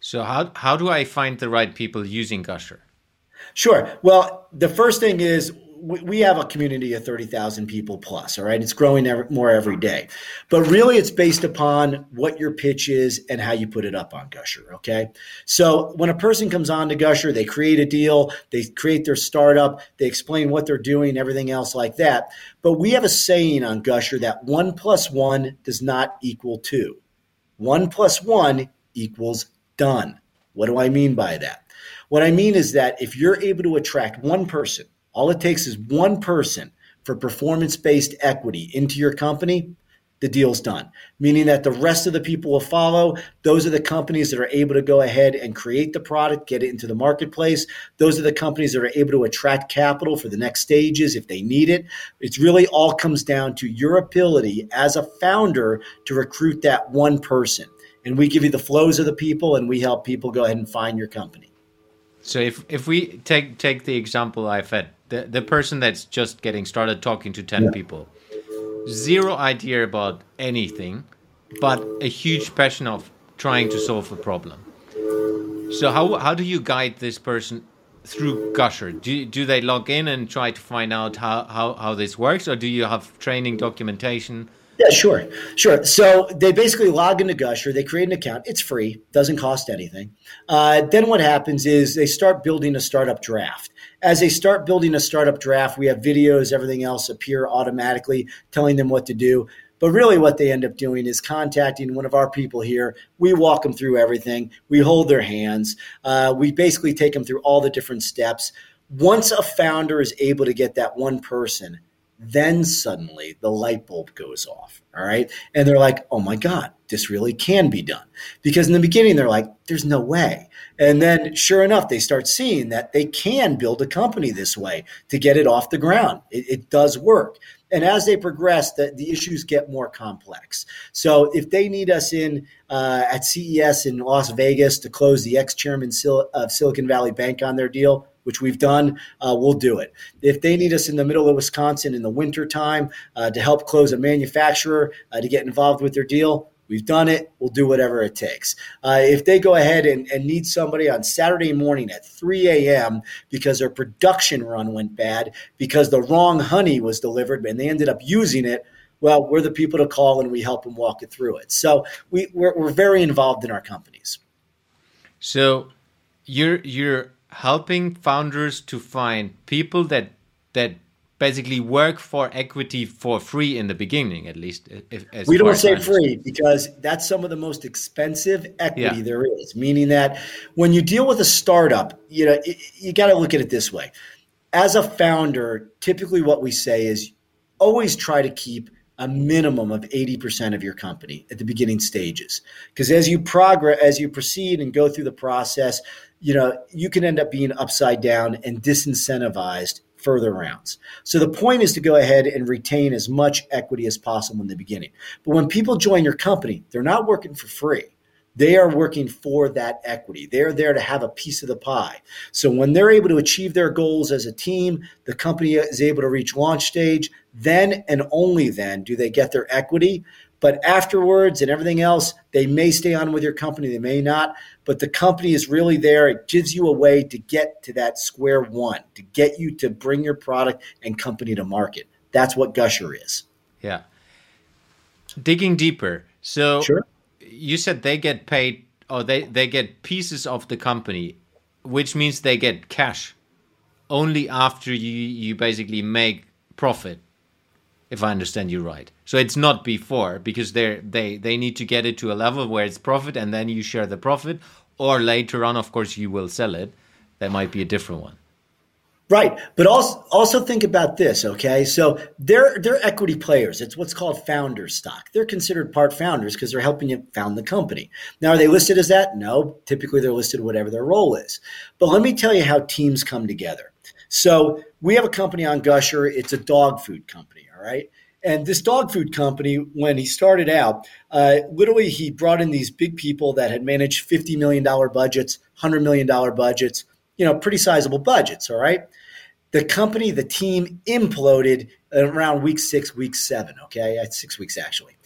So how how do I find the right people using Gusher? Sure. Well, the first thing is we have a community of 30,000 people plus, all right? It's growing more every day. But really, it's based upon what your pitch is and how you put it up on Gusher, okay? So when a person comes on to Gusher, they create a deal, they create their startup, they explain what they're doing, everything else like that. But we have a saying on Gusher that one plus one does not equal two. One plus one equals done. What do I mean by that? What I mean is that if you're able to attract one person, all it takes is one person for performance based equity into your company, the deal's done. Meaning that the rest of the people will follow. Those are the companies that are able to go ahead and create the product, get it into the marketplace. Those are the companies that are able to attract capital for the next stages if they need it. It's really all comes down to your ability as a founder to recruit that one person. And we give you the flows of the people and we help people go ahead and find your company. So if if we take take the example I've had, the the person that's just getting started talking to ten yeah. people, zero idea about anything, but a huge passion of trying to solve a problem. So how how do you guide this person through Gusher? Do do they log in and try to find out how how, how this works, or do you have training documentation? Yeah, sure, sure. So they basically log into Gusher, they create an account. It's free, doesn't cost anything. Uh, then what happens is they start building a startup draft. As they start building a startup draft, we have videos, everything else appear automatically, telling them what to do. But really, what they end up doing is contacting one of our people here. We walk them through everything. We hold their hands. Uh, we basically take them through all the different steps. Once a founder is able to get that one person then suddenly the light bulb goes off. All right. And they're like, oh my God, this really can be done. Because in the beginning, they're like, there's no way. And then sure enough, they start seeing that they can build a company this way to get it off the ground. It, it does work. And as they progress, the, the issues get more complex. So if they need us in uh, at CES in Las Vegas to close the ex chairman of Silicon Valley Bank on their deal, which we've done, uh, we'll do it. If they need us in the middle of Wisconsin in the wintertime uh, to help close a manufacturer uh, to get involved with their deal, We've done it. We'll do whatever it takes. Uh, if they go ahead and, and, need somebody on Saturday morning at 3 a.m. because their production run went bad, because the wrong honey was delivered and they ended up using it, well, we're the people to call and we help them walk it through it. So we, we're very involved in our companies. So you're you're helping founders to find people that that basically work for equity for free in the beginning at least if, we don't say free because that's some of the most expensive equity yeah. there is meaning that when you deal with a startup you know it, you got to look at it this way as a founder typically what we say is always try to keep a minimum of 80% of your company at the beginning stages because as you progress as you proceed and go through the process you know, you can end up being upside down and disincentivized further rounds. So the point is to go ahead and retain as much equity as possible in the beginning. But when people join your company, they're not working for free. They are working for that equity. They're there to have a piece of the pie. So when they're able to achieve their goals as a team, the company is able to reach launch stage, then and only then do they get their equity. But afterwards and everything else, they may stay on with your company, they may not. But the company is really there. It gives you a way to get to that square one, to get you to bring your product and company to market. That's what Gusher is. Yeah. Digging deeper. So sure. you said they get paid or they, they get pieces of the company. which means they get cash only after you you basically make profit if i understand you right so it's not before because they they they need to get it to a level where it's profit and then you share the profit or later on of course you will sell it that might be a different one Right, but also also think about this. Okay, so they're they're equity players. It's what's called founder stock. They're considered part founders because they're helping you found the company. Now, are they listed as that? No. Typically, they're listed whatever their role is. But let me tell you how teams come together. So we have a company on Gusher. It's a dog food company. All right. And this dog food company, when he started out, uh, literally he brought in these big people that had managed $50 million budgets, $100 million budgets, you know, pretty sizable budgets. All right. The company, the team imploded around week six, week seven. Okay. Six weeks, actually.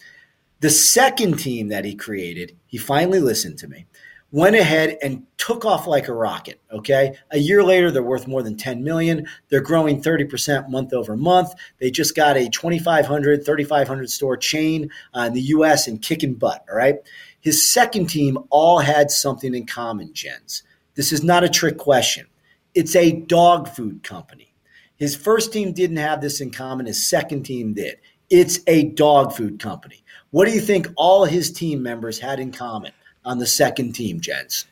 The second team that he created, he finally listened to me, went ahead and took off like a rocket. Okay. A year later, they're worth more than 10 million. They're growing 30% month over month. They just got a 2,500, 3,500 store chain uh, in the US and kicking butt. All right. His second team all had something in common, Jens. This is not a trick question. It's a dog food company. His first team didn't have this in common, his second team did. It's a dog food company. What do you think all his team members had in common on the second team, Jens?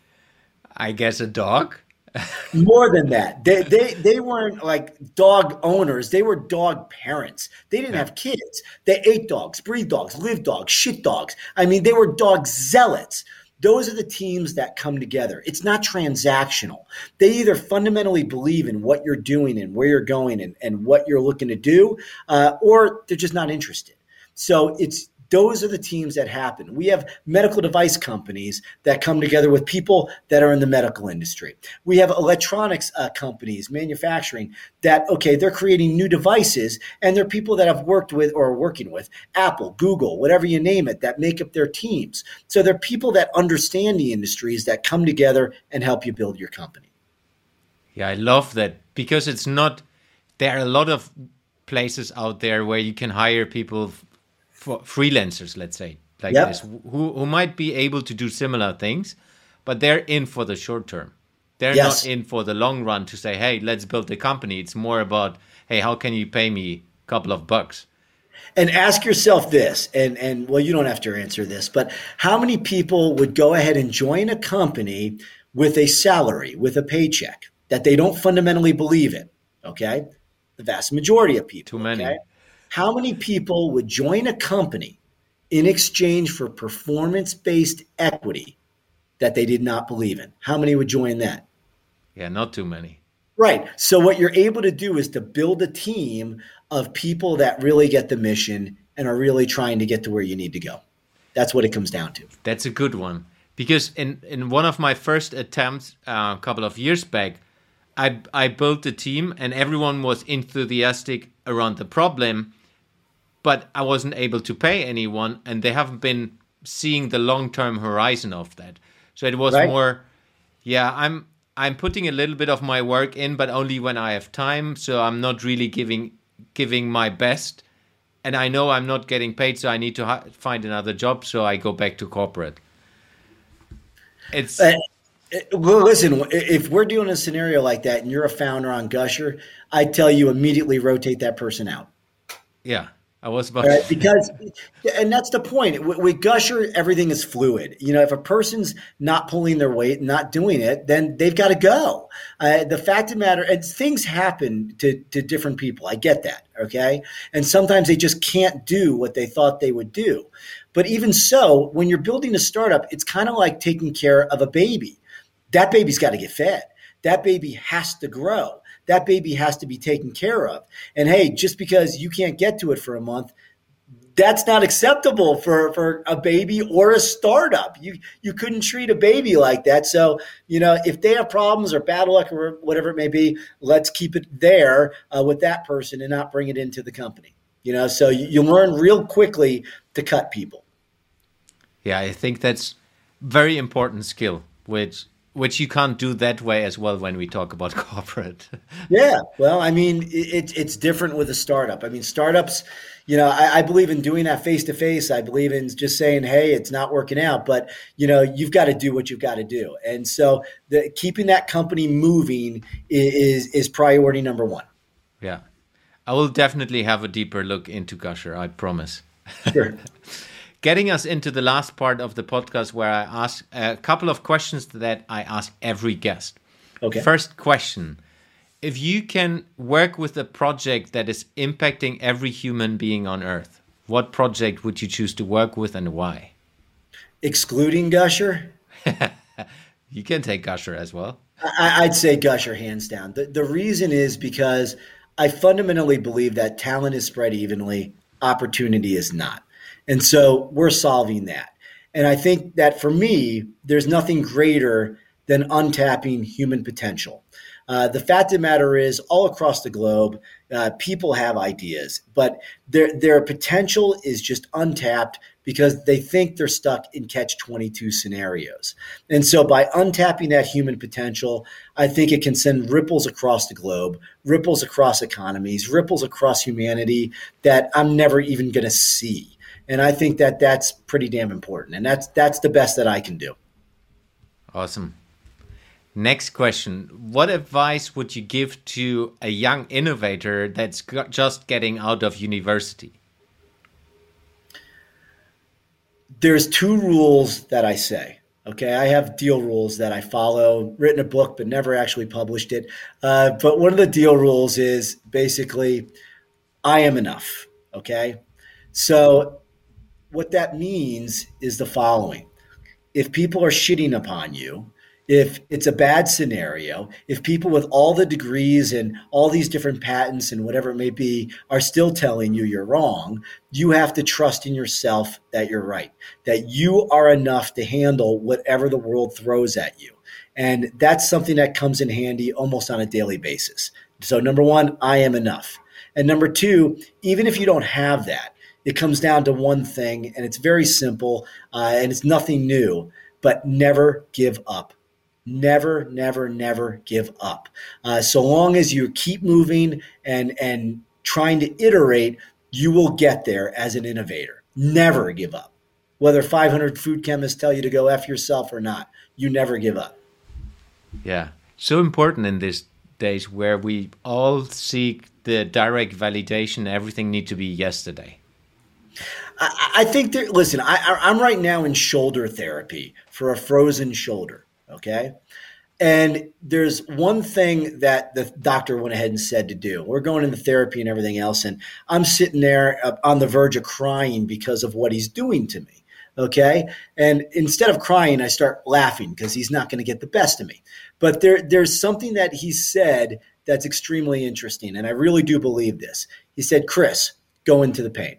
I guess a dog. More than that, they, they they weren't like dog owners. They were dog parents. They didn't have kids. They ate dogs, breed dogs, live dogs, shit dogs. I mean, they were dog zealots those are the teams that come together. It's not transactional. They either fundamentally believe in what you're doing and where you're going and, and what you're looking to do, uh, or they're just not interested. So it's those are the teams that happen. We have medical device companies that come together with people that are in the medical industry. We have electronics uh, companies, manufacturing that, okay, they're creating new devices and they're people that have worked with or are working with Apple, Google, whatever you name it, that make up their teams. So they're people that understand the industries that come together and help you build your company. Yeah, I love that because it's not, there are a lot of places out there where you can hire people for freelancers, let's say, like yep. this, who who might be able to do similar things, but they're in for the short term. They're yes. not in for the long run to say, "Hey, let's build a company." It's more about, "Hey, how can you pay me a couple of bucks?" And ask yourself this, and and well, you don't have to answer this, but how many people would go ahead and join a company with a salary, with a paycheck that they don't fundamentally believe in? Okay, the vast majority of people. Too many. Okay? How many people would join a company in exchange for performance based equity that they did not believe in? How many would join that? Yeah, not too many. Right. So, what you're able to do is to build a team of people that really get the mission and are really trying to get to where you need to go. That's what it comes down to. That's a good one. Because in, in one of my first attempts uh, a couple of years back, I, I built a team and everyone was enthusiastic around the problem but I wasn't able to pay anyone, and they haven't been seeing the long term horizon of that. So it was right. more, yeah, I'm I'm putting a little bit of my work in, but only when I have time. So I'm not really giving giving my best, and I know I'm not getting paid, so I need to ha- find another job. So I go back to corporate. It's. Uh, well, listen, if we're doing a scenario like that and you're a founder on Gusher, I tell you immediately rotate that person out. Yeah. I was about right? because, and that's the point. With Gusher, everything is fluid. You know, if a person's not pulling their weight, not doing it, then they've got to go. Uh, the fact of the matter, and things happen to to different people. I get that, okay, and sometimes they just can't do what they thought they would do. But even so, when you're building a startup, it's kind of like taking care of a baby. That baby's got to get fed. That baby has to grow that baby has to be taken care of. And hey, just because you can't get to it for a month, that's not acceptable for, for a baby or a startup. You you couldn't treat a baby like that. So you know if they have problems or bad luck or whatever it may be, let's keep it there uh, with that person and not bring it into the company. You know, so you, you learn real quickly to cut people. Yeah, I think that's very important skill, which which you can't do that way as well when we talk about corporate. yeah, well, I mean, it, it's different with a startup. I mean, startups, you know, I, I believe in doing that face to face. I believe in just saying, "Hey, it's not working out," but you know, you've got to do what you've got to do. And so, the, keeping that company moving is is priority number one. Yeah, I will definitely have a deeper look into Gusher. I promise. Sure. Getting us into the last part of the podcast, where I ask a couple of questions that I ask every guest. Okay. First question if you can work with a project that is impacting every human being on earth, what project would you choose to work with and why? Excluding Gusher? you can take Gusher as well. I, would say Gusher hands down. The, the reason is because I fundamentally believe that talent is spread evenly, opportunity is not. And so we're solving that. And I think that for me, there's nothing greater than untapping human potential. Uh, the fact of the matter is, all across the globe, uh, people have ideas, but their their potential is just untapped because they think they're stuck in catch 22 scenarios. And so by untapping that human potential, I think it can send ripples across the globe, ripples across economies, ripples across humanity that I'm never even going to see. And I think that that's pretty damn important. And that's that's the best that I can do. Awesome. Next question. What advice would you give to a young innovator that's just getting out of university? There's two rules that I say. Okay, I have deal rules that I follow, written a book, but never actually published it. Uh, but one of the deal rules is basically, I am enough. Okay, so what that means is the following if people are shitting upon you, if it's a bad scenario, if people with all the degrees and all these different patents and whatever it may be are still telling you you're wrong, you have to trust in yourself that you're right, that you are enough to handle whatever the world throws at you. And that's something that comes in handy almost on a daily basis. So, number one, I am enough. And number two, even if you don't have that, it comes down to one thing, and it's very simple uh, and it's nothing new, but never give up never, never, never give up. Uh, so long as you keep moving and and trying to iterate, you will get there as an innovator. Never give up. Whether 500 food chemists tell you to go f yourself or not, you never give up. Yeah, so important in these days where we all seek the direct validation. Everything need to be yesterday. I, I think there. Listen, I, I'm right now in shoulder therapy for a frozen shoulder. Okay. And there's one thing that the doctor went ahead and said to do. We're going into therapy and everything else. And I'm sitting there on the verge of crying because of what he's doing to me. Okay. And instead of crying, I start laughing because he's not going to get the best of me. But there, there's something that he said that's extremely interesting. And I really do believe this. He said, Chris, go into the pain.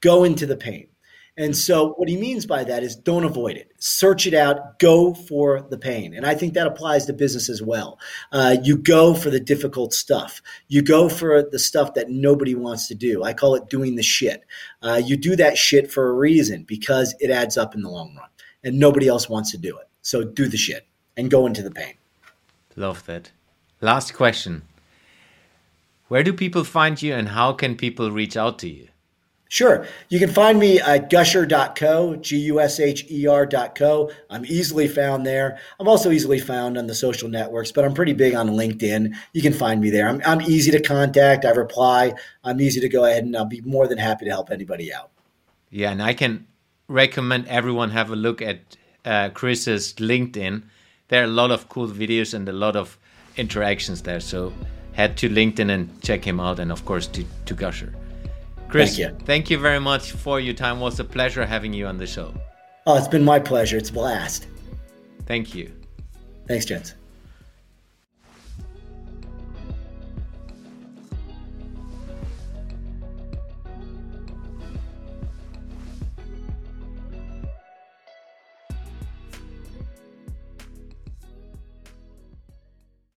Go into the pain. And so, what he means by that is don't avoid it. Search it out. Go for the pain. And I think that applies to business as well. Uh, you go for the difficult stuff. You go for the stuff that nobody wants to do. I call it doing the shit. Uh, you do that shit for a reason because it adds up in the long run, and nobody else wants to do it. So, do the shit and go into the pain. Love that. Last question Where do people find you, and how can people reach out to you? Sure. You can find me at gusher.co, G U S H E R.co. I'm easily found there. I'm also easily found on the social networks, but I'm pretty big on LinkedIn. You can find me there. I'm, I'm easy to contact. I reply. I'm easy to go ahead and I'll be more than happy to help anybody out. Yeah, and I can recommend everyone have a look at uh, Chris's LinkedIn. There are a lot of cool videos and a lot of interactions there. So head to LinkedIn and check him out, and of course to, to Gusher. Chris, thank you. thank you very much for your time. It was a pleasure having you on the show. Oh, it's been my pleasure. It's a blast. Thank you. Thanks, Jens.